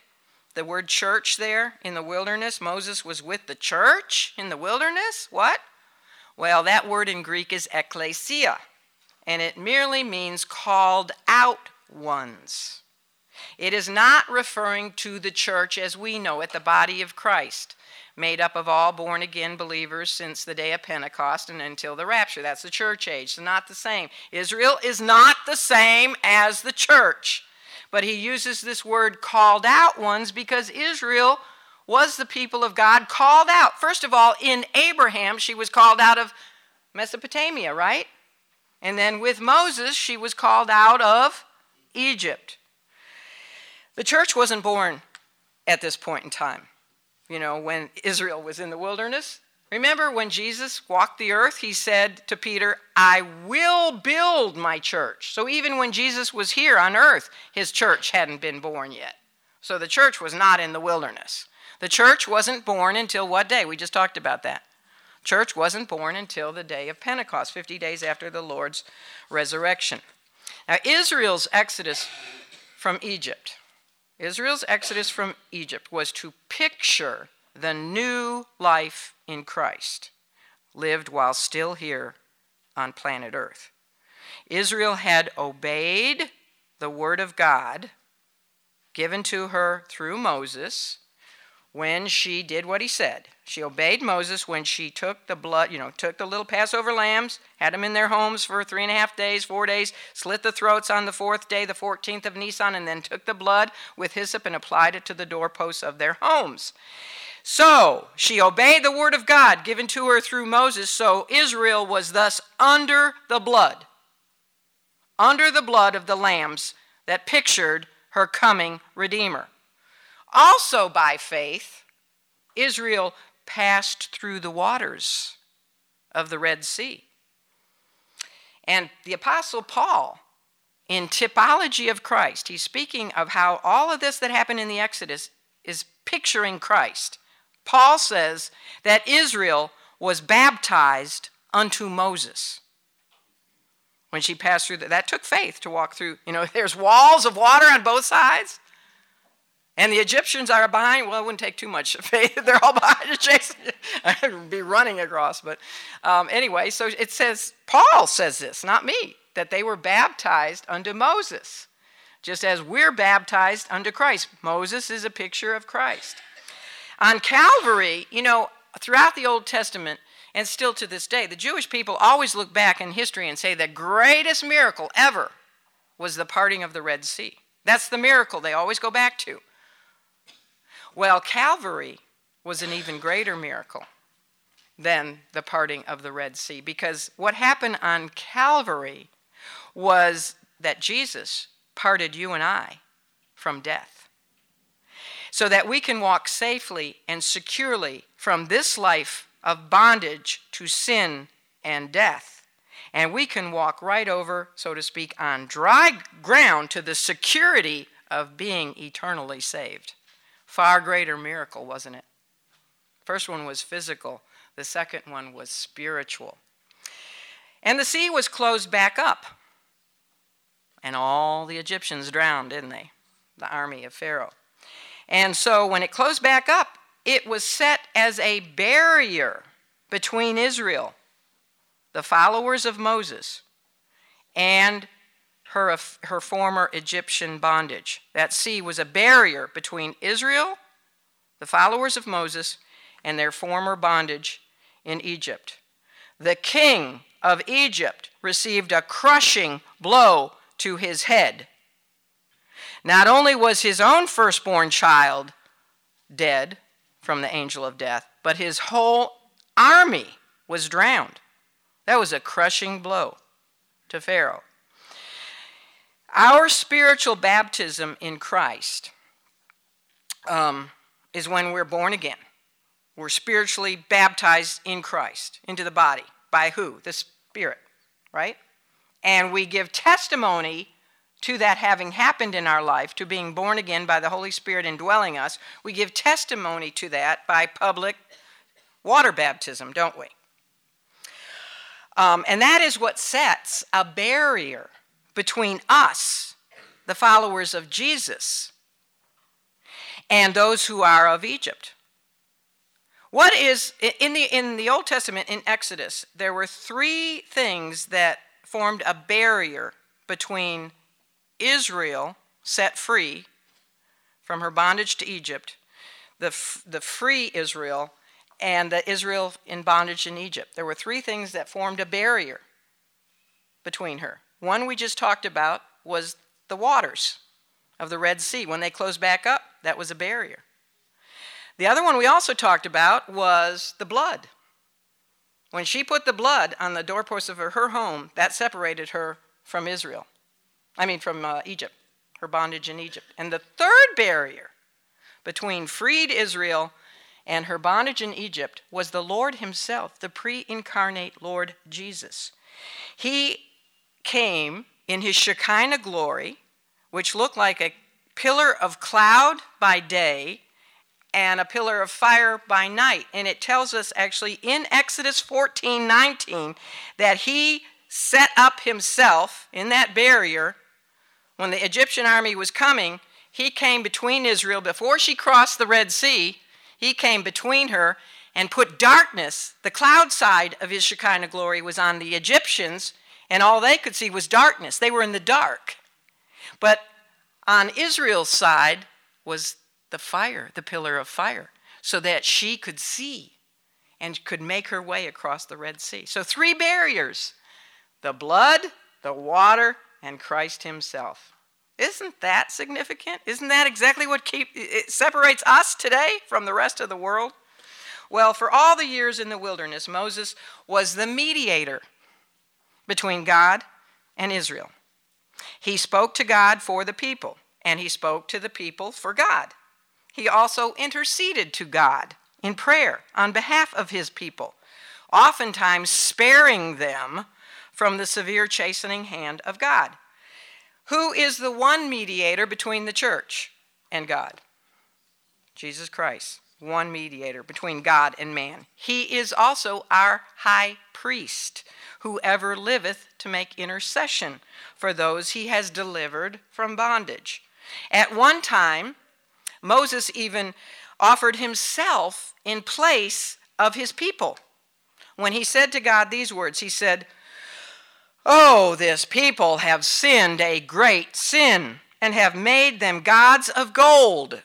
S1: The word church there in the wilderness, Moses was with the church in the wilderness. What? Well, that word in Greek is ekklesia, and it merely means called out ones. It is not referring to the church as we know it, the body of Christ, made up of all born again believers since the day of Pentecost and until the rapture. That's the church age. It's not the same. Israel is not the same as the church. But he uses this word called out ones because Israel was the people of God called out. First of all, in Abraham, she was called out of Mesopotamia, right? And then with Moses, she was called out of Egypt. The church wasn't born at this point in time, you know, when Israel was in the wilderness. Remember when Jesus walked the earth, he said to Peter, I will build my church. So even when Jesus was here on earth, his church hadn't been born yet. So the church was not in the wilderness. The church wasn't born until what day? We just talked about that. Church wasn't born until the day of Pentecost, 50 days after the Lord's resurrection. Now, Israel's exodus from Egypt Israel's exodus from Egypt was to picture the new life in Christ, lived while still here on planet Earth. Israel had obeyed the word of God given to her through Moses when she did what he said. She obeyed Moses when she took the blood, you know, took the little Passover lambs, had them in their homes for three and a half days, four days, slit the throats on the fourth day, the 14th of Nisan, and then took the blood with hyssop and applied it to the doorposts of their homes. So she obeyed the word of God given to her through Moses, so Israel was thus under the blood, under the blood of the lambs that pictured her coming Redeemer. Also, by faith, Israel passed through the waters of the Red Sea. And the Apostle Paul, in typology of Christ, he's speaking of how all of this that happened in the Exodus is picturing Christ. Paul says that Israel was baptized unto Moses when she passed through that. That took faith to walk through. You know, there's walls of water on both sides. And the Egyptians are behind. Well, it wouldn't take too much faith. They're all behind to chase. I'd be running across. But um, anyway, so it says, Paul says this, not me, that they were baptized unto Moses, just as we're baptized unto Christ. Moses is a picture of Christ. On Calvary, you know, throughout the Old Testament, and still to this day, the Jewish people always look back in history and say the greatest miracle ever was the parting of the Red Sea. That's the miracle they always go back to. Well, Calvary was an even greater miracle than the parting of the Red Sea because what happened on Calvary was that Jesus parted you and I from death so that we can walk safely and securely from this life of bondage to sin and death. And we can walk right over, so to speak, on dry ground to the security of being eternally saved. Far greater miracle, wasn't it? First one was physical, the second one was spiritual. And the sea was closed back up. And all the Egyptians drowned, didn't they? The army of Pharaoh. And so when it closed back up, it was set as a barrier between Israel, the followers of Moses, and her, her former Egyptian bondage. That sea was a barrier between Israel, the followers of Moses, and their former bondage in Egypt. The king of Egypt received a crushing blow to his head. Not only was his own firstborn child dead, from the angel of death, but his whole army was drowned. That was a crushing blow to Pharaoh. Our spiritual baptism in Christ um, is when we're born again. We're spiritually baptized in Christ into the body. By who? The Spirit, right? And we give testimony to that having happened in our life, to being born again by the Holy Spirit indwelling us. We give testimony to that by public water baptism, don't we? Um, and that is what sets a barrier between us, the followers of Jesus, and those who are of Egypt. What is in the in the Old Testament in Exodus there were three things that formed a barrier between Israel set free from her bondage to Egypt, the the free Israel and the Israel in bondage in Egypt. There were three things that formed a barrier between her. One we just talked about was the waters of the Red Sea. When they closed back up, that was a barrier. The other one we also talked about was the blood. When she put the blood on the doorpost of her, her home, that separated her from Israel. I mean, from uh, Egypt, her bondage in Egypt. And the third barrier between freed Israel and her bondage in Egypt was the Lord Himself, the pre incarnate Lord Jesus. He came in His Shekinah glory, which looked like a pillar of cloud by day and a pillar of fire by night. And it tells us actually in Exodus 14 19 that he set up himself in that barrier when the Egyptian army was coming. He came between Israel before she crossed the Red Sea. He came between her and put darkness. The cloud side of his Shekinah glory was on the Egyptians, and all they could see was darkness. They were in the dark. But on Israel's side was the fire, the pillar of fire, so that she could see and could make her way across the Red Sea. So, three barriers the blood, the water, and Christ Himself. Isn't that significant? Isn't that exactly what keep, it separates us today from the rest of the world? Well, for all the years in the wilderness, Moses was the mediator between God and Israel. He spoke to God for the people, and he spoke to the people for God. He also interceded to God in prayer on behalf of his people, oftentimes sparing them from the severe chastening hand of God. Who is the one mediator between the church and God? Jesus Christ, one mediator between God and man. He is also our high priest, who ever liveth to make intercession for those he has delivered from bondage. At one time, Moses even offered himself in place of his people. When he said to God these words, he said, Oh, this people have sinned a great sin, and have made them gods of gold.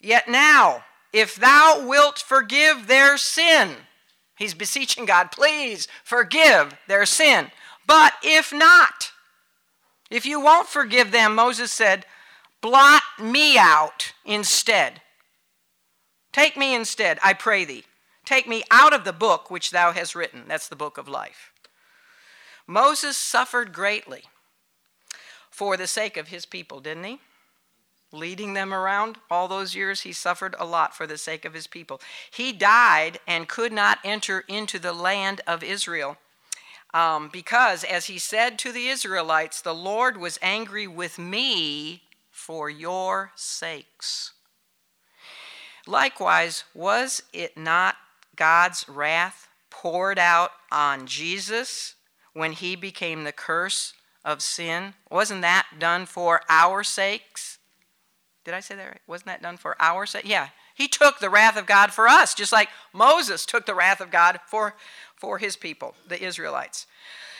S1: Yet now, if thou wilt forgive their sin, he's beseeching God, please forgive their sin. But if not, if you won't forgive them, Moses said, blot me out instead. Take me instead, I pray thee. Take me out of the book which thou hast written. That's the book of life. Moses suffered greatly for the sake of his people, didn't he? Leading them around all those years, he suffered a lot for the sake of his people. He died and could not enter into the land of Israel um, because, as he said to the Israelites, the Lord was angry with me for your sakes. Likewise, was it not God's wrath poured out on Jesus when he became the curse of sin? Wasn't that done for our sakes? Did I say that right? Wasn't that done for our sake? Yeah. He took the wrath of God for us, just like Moses took the wrath of God for, for his people, the Israelites.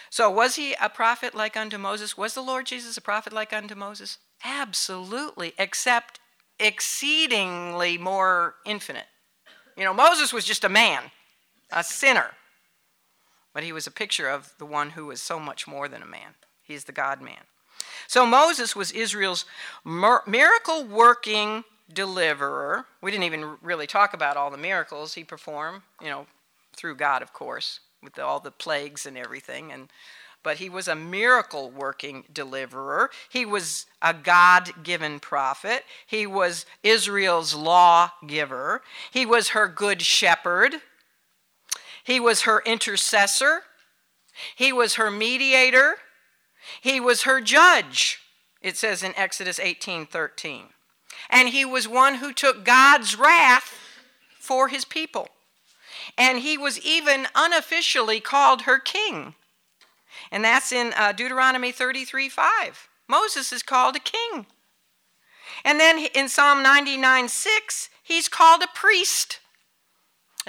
S1: So, was he a prophet like unto Moses? Was the Lord Jesus a prophet like unto Moses? Absolutely, except exceedingly more infinite. You know, Moses was just a man, a sinner. But he was a picture of the one who was so much more than a man. He's the God man. So Moses was Israel's miracle working deliverer. We didn't even really talk about all the miracles he performed, you know, through God, of course, with all the plagues and everything. And but he was a miracle working deliverer. He was a God given prophet. He was Israel's law giver. He was her good shepherd. He was her intercessor. He was her mediator. He was her judge, it says in Exodus 18 13. And he was one who took God's wrath for his people. And he was even unofficially called her king. And that's in uh, Deuteronomy 33 5. Moses is called a king. And then in Psalm 99 6, he's called a priest.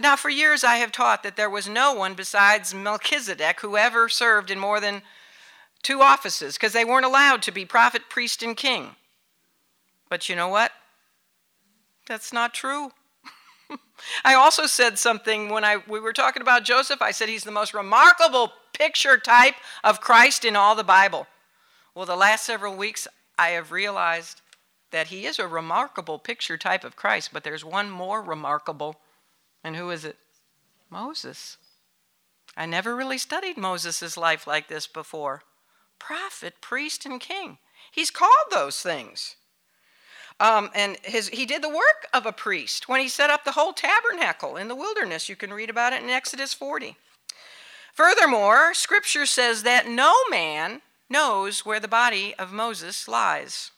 S1: Now, for years I have taught that there was no one besides Melchizedek who ever served in more than two offices because they weren't allowed to be prophet, priest, and king. But you know what? That's not true. I also said something when I, we were talking about Joseph. I said he's the most remarkable picture type of Christ in all the Bible. Well, the last several weeks, I have realized that he is a remarkable picture type of Christ, but there's one more remarkable. And who is it? Moses. I never really studied Moses' life like this before. Prophet, priest, and king. He's called those things. Um, and his, he did the work of a priest when he set up the whole tabernacle in the wilderness. You can read about it in Exodus 40. Furthermore, scripture says that no man knows where the body of Moses lies.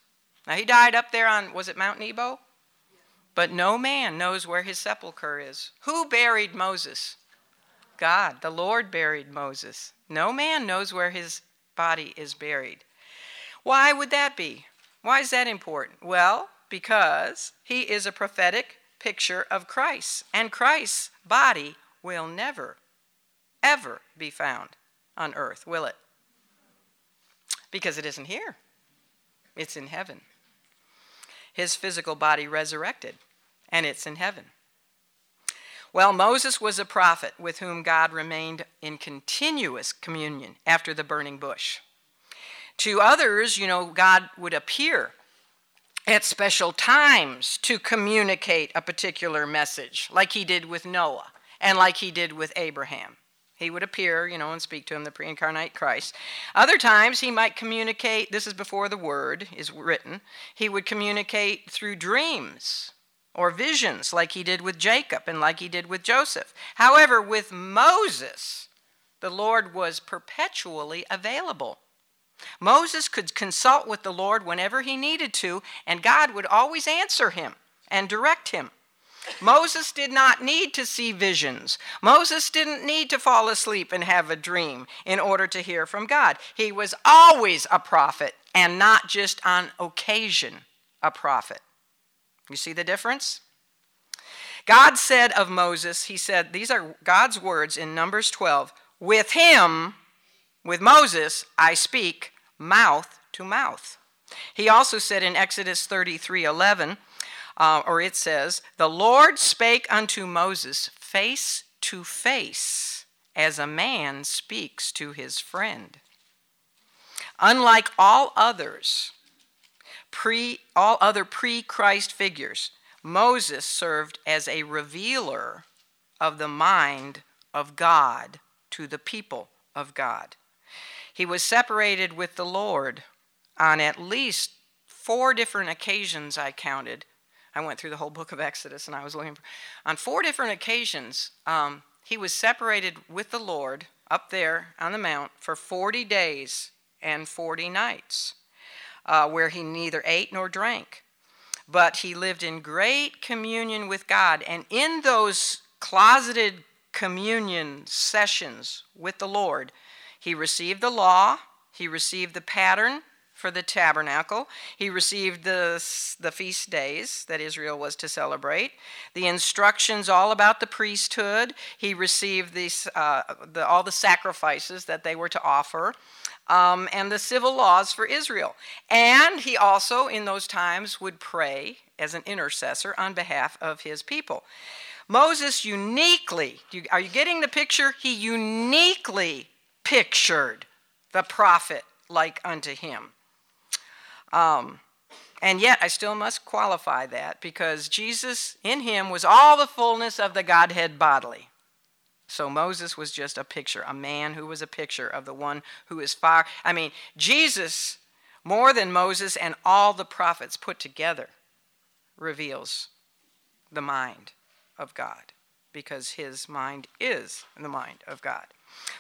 S1: Now, he died up there on, was it Mount Nebo? But no man knows where his sepulchre is. Who buried Moses? God. The Lord buried Moses. No man knows where his body is buried. Why would that be? Why is that important? Well, because he is a prophetic picture of Christ, and Christ's body will never, ever be found on earth, will it? Because it isn't here, it's in heaven. His physical body resurrected, and it's in heaven. Well, Moses was a prophet with whom God remained in continuous communion after the burning bush. To others, you know, God would appear at special times to communicate a particular message, like he did with Noah and like he did with Abraham. He would appear, you know, and speak to him, the pre incarnate Christ. Other times, he might communicate, this is before the word is written, he would communicate through dreams or visions, like he did with Jacob and like he did with Joseph. However, with Moses, the Lord was perpetually available. Moses could consult with the Lord whenever he needed to, and God would always answer him and direct him. Moses did not need to see visions. Moses didn't need to fall asleep and have a dream in order to hear from God. He was always a prophet and not just on occasion a prophet. You see the difference? God said of Moses, He said, these are God's words in Numbers 12 with him with Moses, I speak mouth to mouth. He also said in Exodus 33 11, uh, or it says, The Lord spake unto Moses face to face, as a man speaks to his friend. Unlike all others, pre, all other pre Christ figures, Moses served as a revealer of the mind of God to the people of God. He was separated with the Lord on at least four different occasions, I counted. I went through the whole book of Exodus and I was looking for, on four different occasions, um, he was separated with the Lord up there on the mount for 40 days and 40 nights, uh, where he neither ate nor drank. But he lived in great communion with God. And in those closeted communion sessions with the Lord, he received the law, he received the pattern for the tabernacle, he received the, the feast days that Israel was to celebrate, the instructions all about the priesthood, he received these, uh, the, all the sacrifices that they were to offer. Um, and the civil laws for Israel. And he also, in those times, would pray as an intercessor on behalf of his people. Moses uniquely, are you getting the picture? He uniquely pictured the prophet like unto him. Um, And yet, I still must qualify that because Jesus, in him, was all the fullness of the Godhead bodily. So Moses was just a picture, a man who was a picture of the one who is far. I mean, Jesus, more than Moses and all the prophets put together, reveals the mind of God because his mind is the mind of God.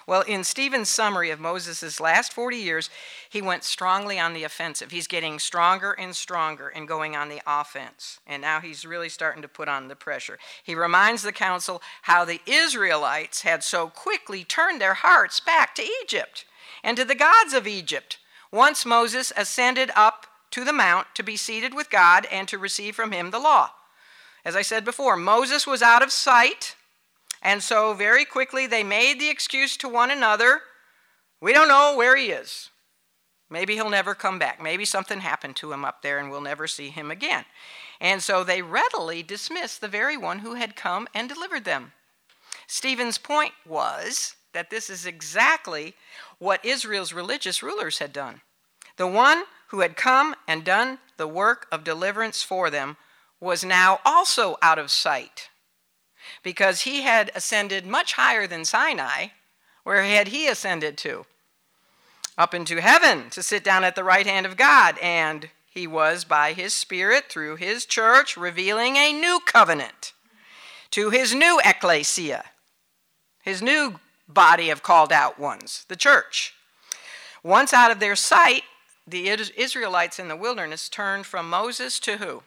S1: Well, in Stephen's summary of Moses' last 40 years, he went strongly on the offensive. He's getting stronger and stronger and going on the offense. And now he's really starting to put on the pressure. He reminds the council how the Israelites had so quickly turned their hearts back to Egypt and to the gods of Egypt once Moses ascended up to the mount to be seated with God and to receive from him the law. As I said before, Moses was out of sight and so, very quickly, they made the excuse to one another we don't know where he is. Maybe he'll never come back. Maybe something happened to him up there and we'll never see him again. And so they readily dismissed the very one who had come and delivered them. Stephen's point was that this is exactly what Israel's religious rulers had done. The one who had come and done the work of deliverance for them was now also out of sight because he had ascended much higher than Sinai. Where had he ascended to? Up into heaven to sit down at the right hand of God. And he was, by his Spirit, through his church, revealing a new covenant to his new ecclesia, his new body of called out ones, the church. Once out of their sight, the Israelites in the wilderness turned from Moses to who?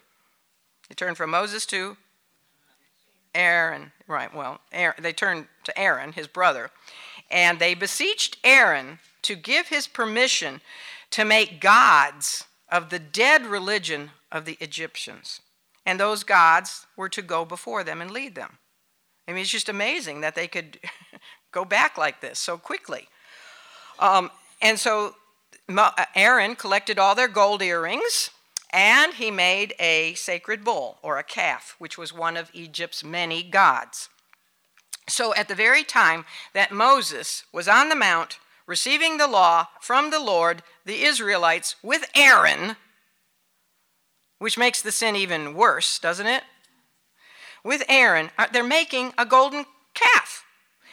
S1: They turned from Moses to Aaron, right, well, Aaron, they turned to Aaron, his brother, and they beseeched Aaron to give his permission to make gods of the dead religion of the Egyptians. And those gods were to go before them and lead them. I mean, it's just amazing that they could go back like this so quickly. Um, and so Aaron collected all their gold earrings and he made a sacred bull, or a calf, which was one of Egypt's many gods. So, at the very time that Moses was on the mount receiving the law from the Lord, the Israelites, with Aaron, which makes the sin even worse, doesn't it? With Aaron, uh, they're making a golden calf.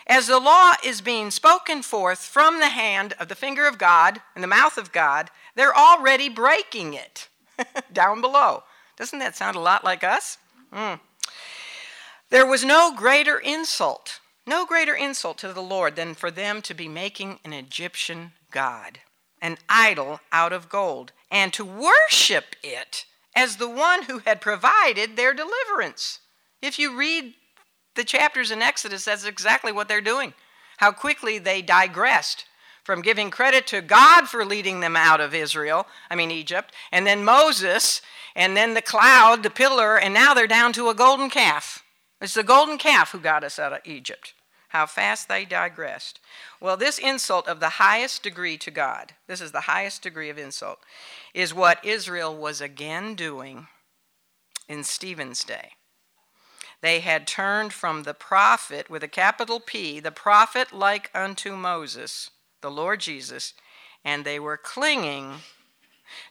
S1: As the law is being spoken forth from the hand of the finger of God and the mouth of God, they're already breaking it. Down below. Doesn't that sound a lot like us? Mm. There was no greater insult, no greater insult to the Lord than for them to be making an Egyptian god, an idol out of gold, and to worship it as the one who had provided their deliverance. If you read the chapters in Exodus, that's exactly what they're doing. How quickly they digressed from giving credit to God for leading them out of Israel, I mean Egypt, and then Moses, and then the cloud, the pillar, and now they're down to a golden calf. It's the golden calf who got us out of Egypt. How fast they digressed. Well, this insult of the highest degree to God, this is the highest degree of insult, is what Israel was again doing in Stephen's day. They had turned from the prophet with a capital P, the prophet like unto Moses, the Lord Jesus, and they were clinging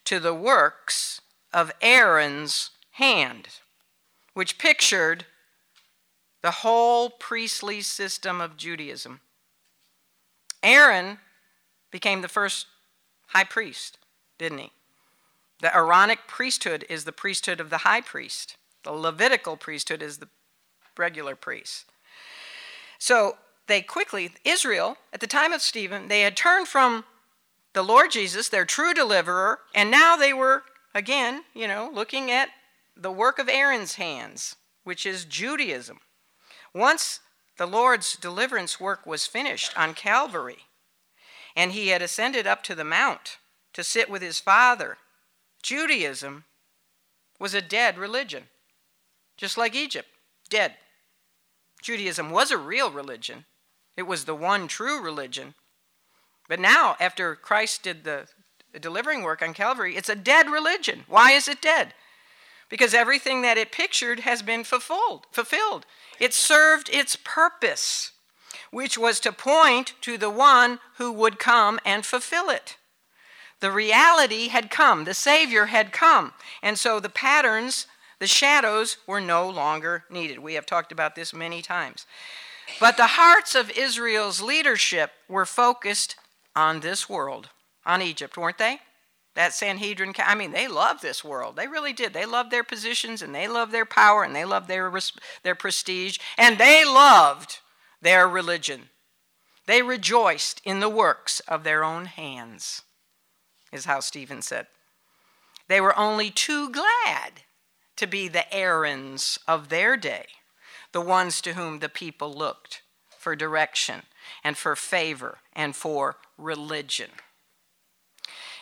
S1: to the works of Aaron's hand, which pictured the whole priestly system of Judaism. Aaron became the first high priest, didn't he? The Aaronic priesthood is the priesthood of the high priest. The Levitical priesthood is the regular priest. So they quickly, Israel, at the time of Stephen, they had turned from the Lord Jesus, their true deliverer, and now they were, again, you know, looking at the work of Aaron's hands, which is Judaism. Once the Lord's deliverance work was finished on Calvary, and he had ascended up to the mount to sit with his Father, Judaism was a dead religion, just like Egypt, dead. Judaism was a real religion, it was the one true religion. But now, after Christ did the delivering work on Calvary, it's a dead religion. Why is it dead? Because everything that it pictured has been fulfilled. Fulfilled. It served its purpose, which was to point to the one who would come and fulfill it. The reality had come, the Savior had come. And so the patterns, the shadows, were no longer needed. We have talked about this many times. But the hearts of Israel's leadership were focused on this world, on Egypt, weren't they? That Sanhedrin, I mean, they loved this world. They really did. They loved their positions and they loved their power and they loved their, their prestige and they loved their religion. They rejoiced in the works of their own hands, is how Stephen said. They were only too glad to be the Aarons of their day, the ones to whom the people looked for direction and for favor and for religion.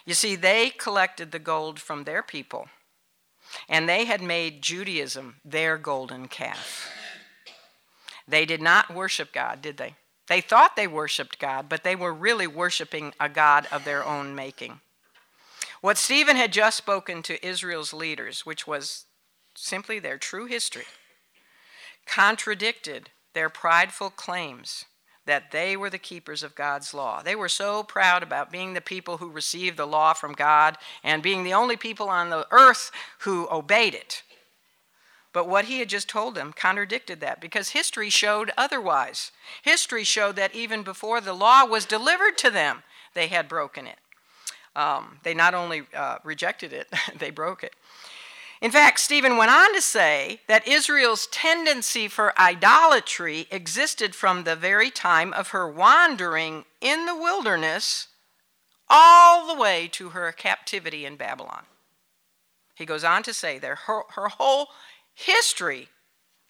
S1: You see, they collected the gold from their people, and they had made Judaism their golden calf. They did not worship God, did they? They thought they worshiped God, but they were really worshiping a God of their own making. What Stephen had just spoken to Israel's leaders, which was simply their true history, contradicted their prideful claims that they were the keepers of God's law. They were so proud about being the people who received the law from God and being the only people on the earth who obeyed it. But what he had just told them contradicted that because history showed otherwise. History showed that even before the law was delivered to them, they had broken it. Um, they not only uh, rejected it, they broke it. In fact, Stephen went on to say that Israel's tendency for idolatry existed from the very time of her wandering in the wilderness all the way to her captivity in Babylon. He goes on to say that her, her whole history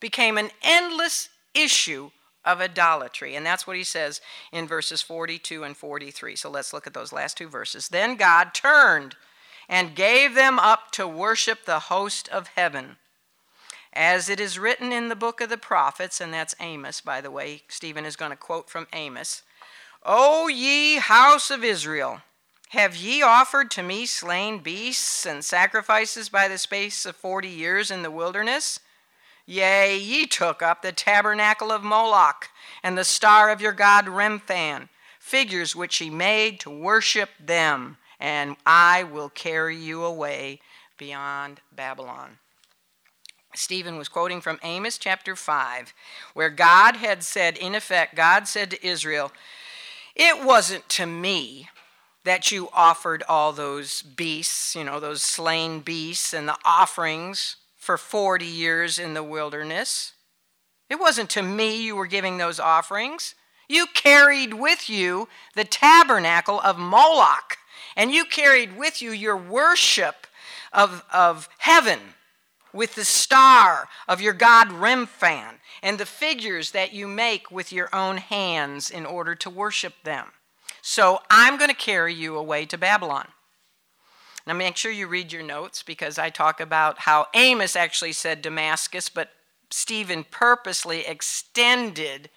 S1: became an endless issue of idolatry. And that's what he says in verses 42 and 43. So let's look at those last two verses. Then God turned and gave them up to worship the host of heaven. As it is written in the book of the prophets, and that's Amos, by the way, Stephen is going to quote from Amos O ye house of Israel, have ye offered to me slain beasts and sacrifices by the space of forty years in the wilderness? Yea, ye took up the tabernacle of Moloch and the star of your god Remphan, figures which ye made to worship them, and I will carry you away beyond Babylon. Stephen was quoting from Amos chapter 5, where God had said, in effect, God said to Israel, It wasn't to me that you offered all those beasts, you know, those slain beasts and the offerings for 40 years in the wilderness. It wasn't to me you were giving those offerings. You carried with you the tabernacle of Moloch, and you carried with you your worship of, of heaven with the star of your god Remphan and the figures that you make with your own hands in order to worship them. So I'm going to carry you away to Babylon. Now make sure you read your notes because I talk about how Amos actually said Damascus, but Stephen purposely extended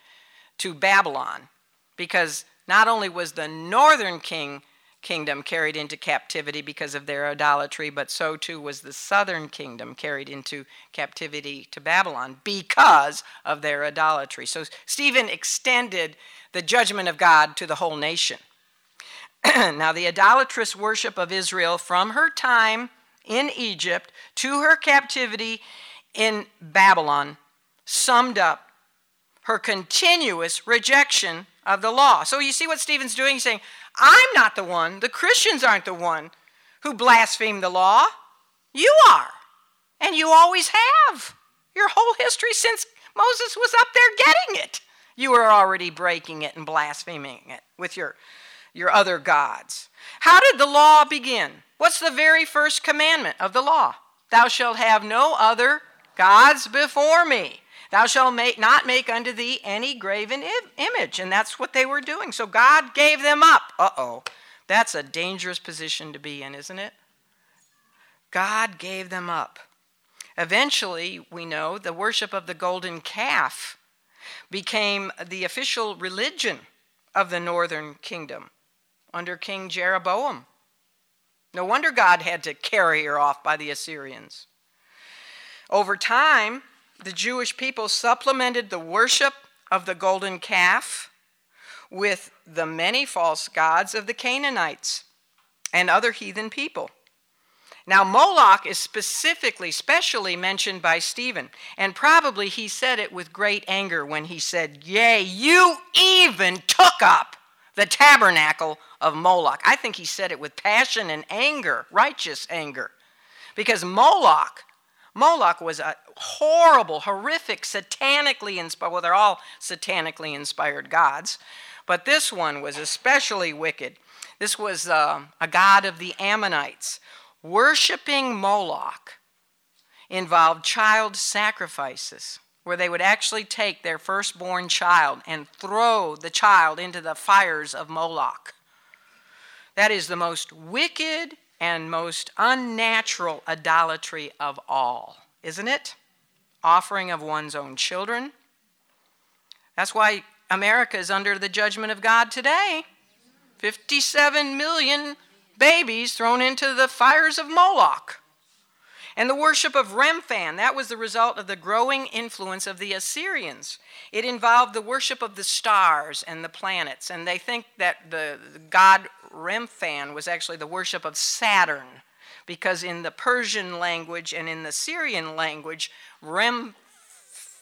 S1: to Babylon because not only was the northern king kingdom carried into captivity because of their idolatry, but so too was the southern kingdom carried into captivity to Babylon because of their idolatry. So Stephen extended the judgment of God to the whole nation. now, the idolatrous worship of Israel from her time in Egypt to her captivity in Babylon summed up her continuous rejection of the law. So you see what Stephen's doing? He's saying, I'm not the one, the Christians aren't the one who blaspheme the law. You are. And you always have. Your whole history since Moses was up there getting it you were already breaking it and blaspheming it with your, your other gods. How did the law begin? What's the very first commandment of the law? Thou shalt have no other gods before me. Thou shalt make, not make unto thee any graven image. And that's what they were doing. So God gave them up. Uh oh. That's a dangerous position to be in, isn't it? God gave them up. Eventually, we know the worship of the golden calf became the official religion of the northern kingdom under King Jeroboam. No wonder God had to carry her off by the Assyrians. Over time, the Jewish people supplemented the worship of the golden calf with the many false gods of the Canaanites. and other heathen people. Now, Moloch is specifically, specially mentioned by Stephen, and probably he said it with great anger when he said, Yea, you even took up the tabernacle of Moloch. I think he said it with passion and anger, righteous anger, because Moloch, Moloch was a horrible, horrific, satanically inspired, well, they're all satanically inspired gods, but this one was especially wicked. This was uh, a god of the Ammonites Worshipping Moloch involved child sacrifices, where they would actually take their firstborn child and throw the child into the fires of Moloch. That is the most wicked and most unnatural idolatry of all, isn't it? Offering of one's own children. That's why America is under the judgment of God today. 57 million babies thrown into the fires of Moloch. And the worship of Remphan, that was the result of the growing influence of the Assyrians. It involved the worship of the stars and the planets. And they think that the, the god Remphan was actually the worship of Saturn, because in the Persian language and in the Syrian language, Rem,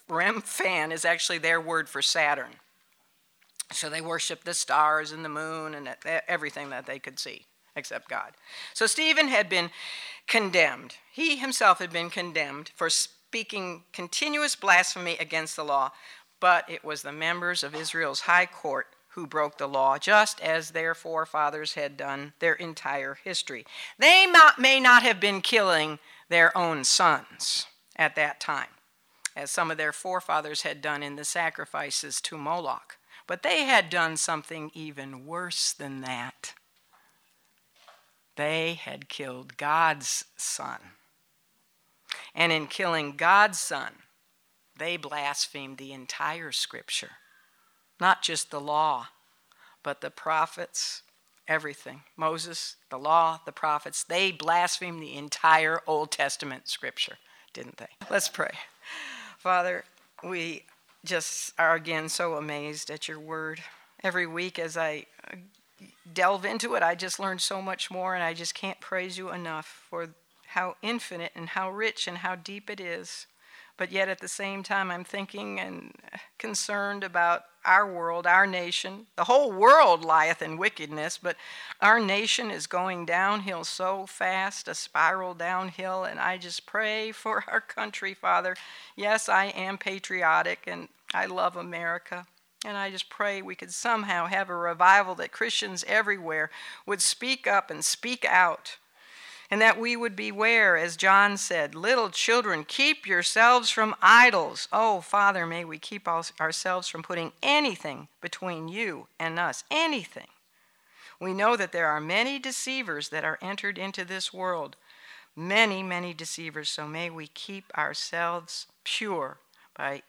S1: Remphan is actually their word for Saturn. So they worshiped the stars and the moon and everything that they could see except God. So Stephen had been condemned. He himself had been condemned for speaking continuous blasphemy against the law, but it was the members of Israel's high court who broke the law, just as their forefathers had done their entire history. They may not have been killing their own sons at that time, as some of their forefathers had done in the sacrifices to Moloch, but they had done something even worse than that. They had killed God's son. And in killing God's son, they blasphemed the entire scripture, not just the law, but the prophets, everything. Moses, the law, the prophets, they blasphemed the entire Old Testament scripture, didn't they? Let's pray. Father, we just are again so amazed at your word. Every week as I delve into it, I just learned so much more, and I just can't praise you enough for how infinite and how rich and how deep it is. But yet at the same time, I'm thinking and concerned about our world, our nation. The whole world lieth in wickedness, but our nation is going downhill so fast, a spiral downhill, and I just pray for our country, Father. Yes, I am patriotic and I love America. And I just pray we could somehow have a revival that Christians everywhere would speak up and speak out. And that we would beware, as John said, little children, keep yourselves from idols. Oh, Father, may we keep ourselves from putting anything between you and us. Anything. We know that there are many deceivers that are entered into this world. Many, many deceivers. So may we keep ourselves pure by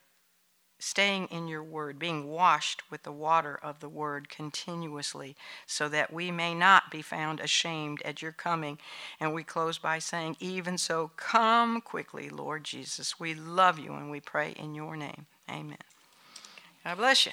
S1: staying in your word, being washed with the water of the word continuously, so that we may not be found ashamed at your coming. And we close by saying, Even so, come quickly, Lord Jesus. We love you and we pray in your name. Amen. God bless you.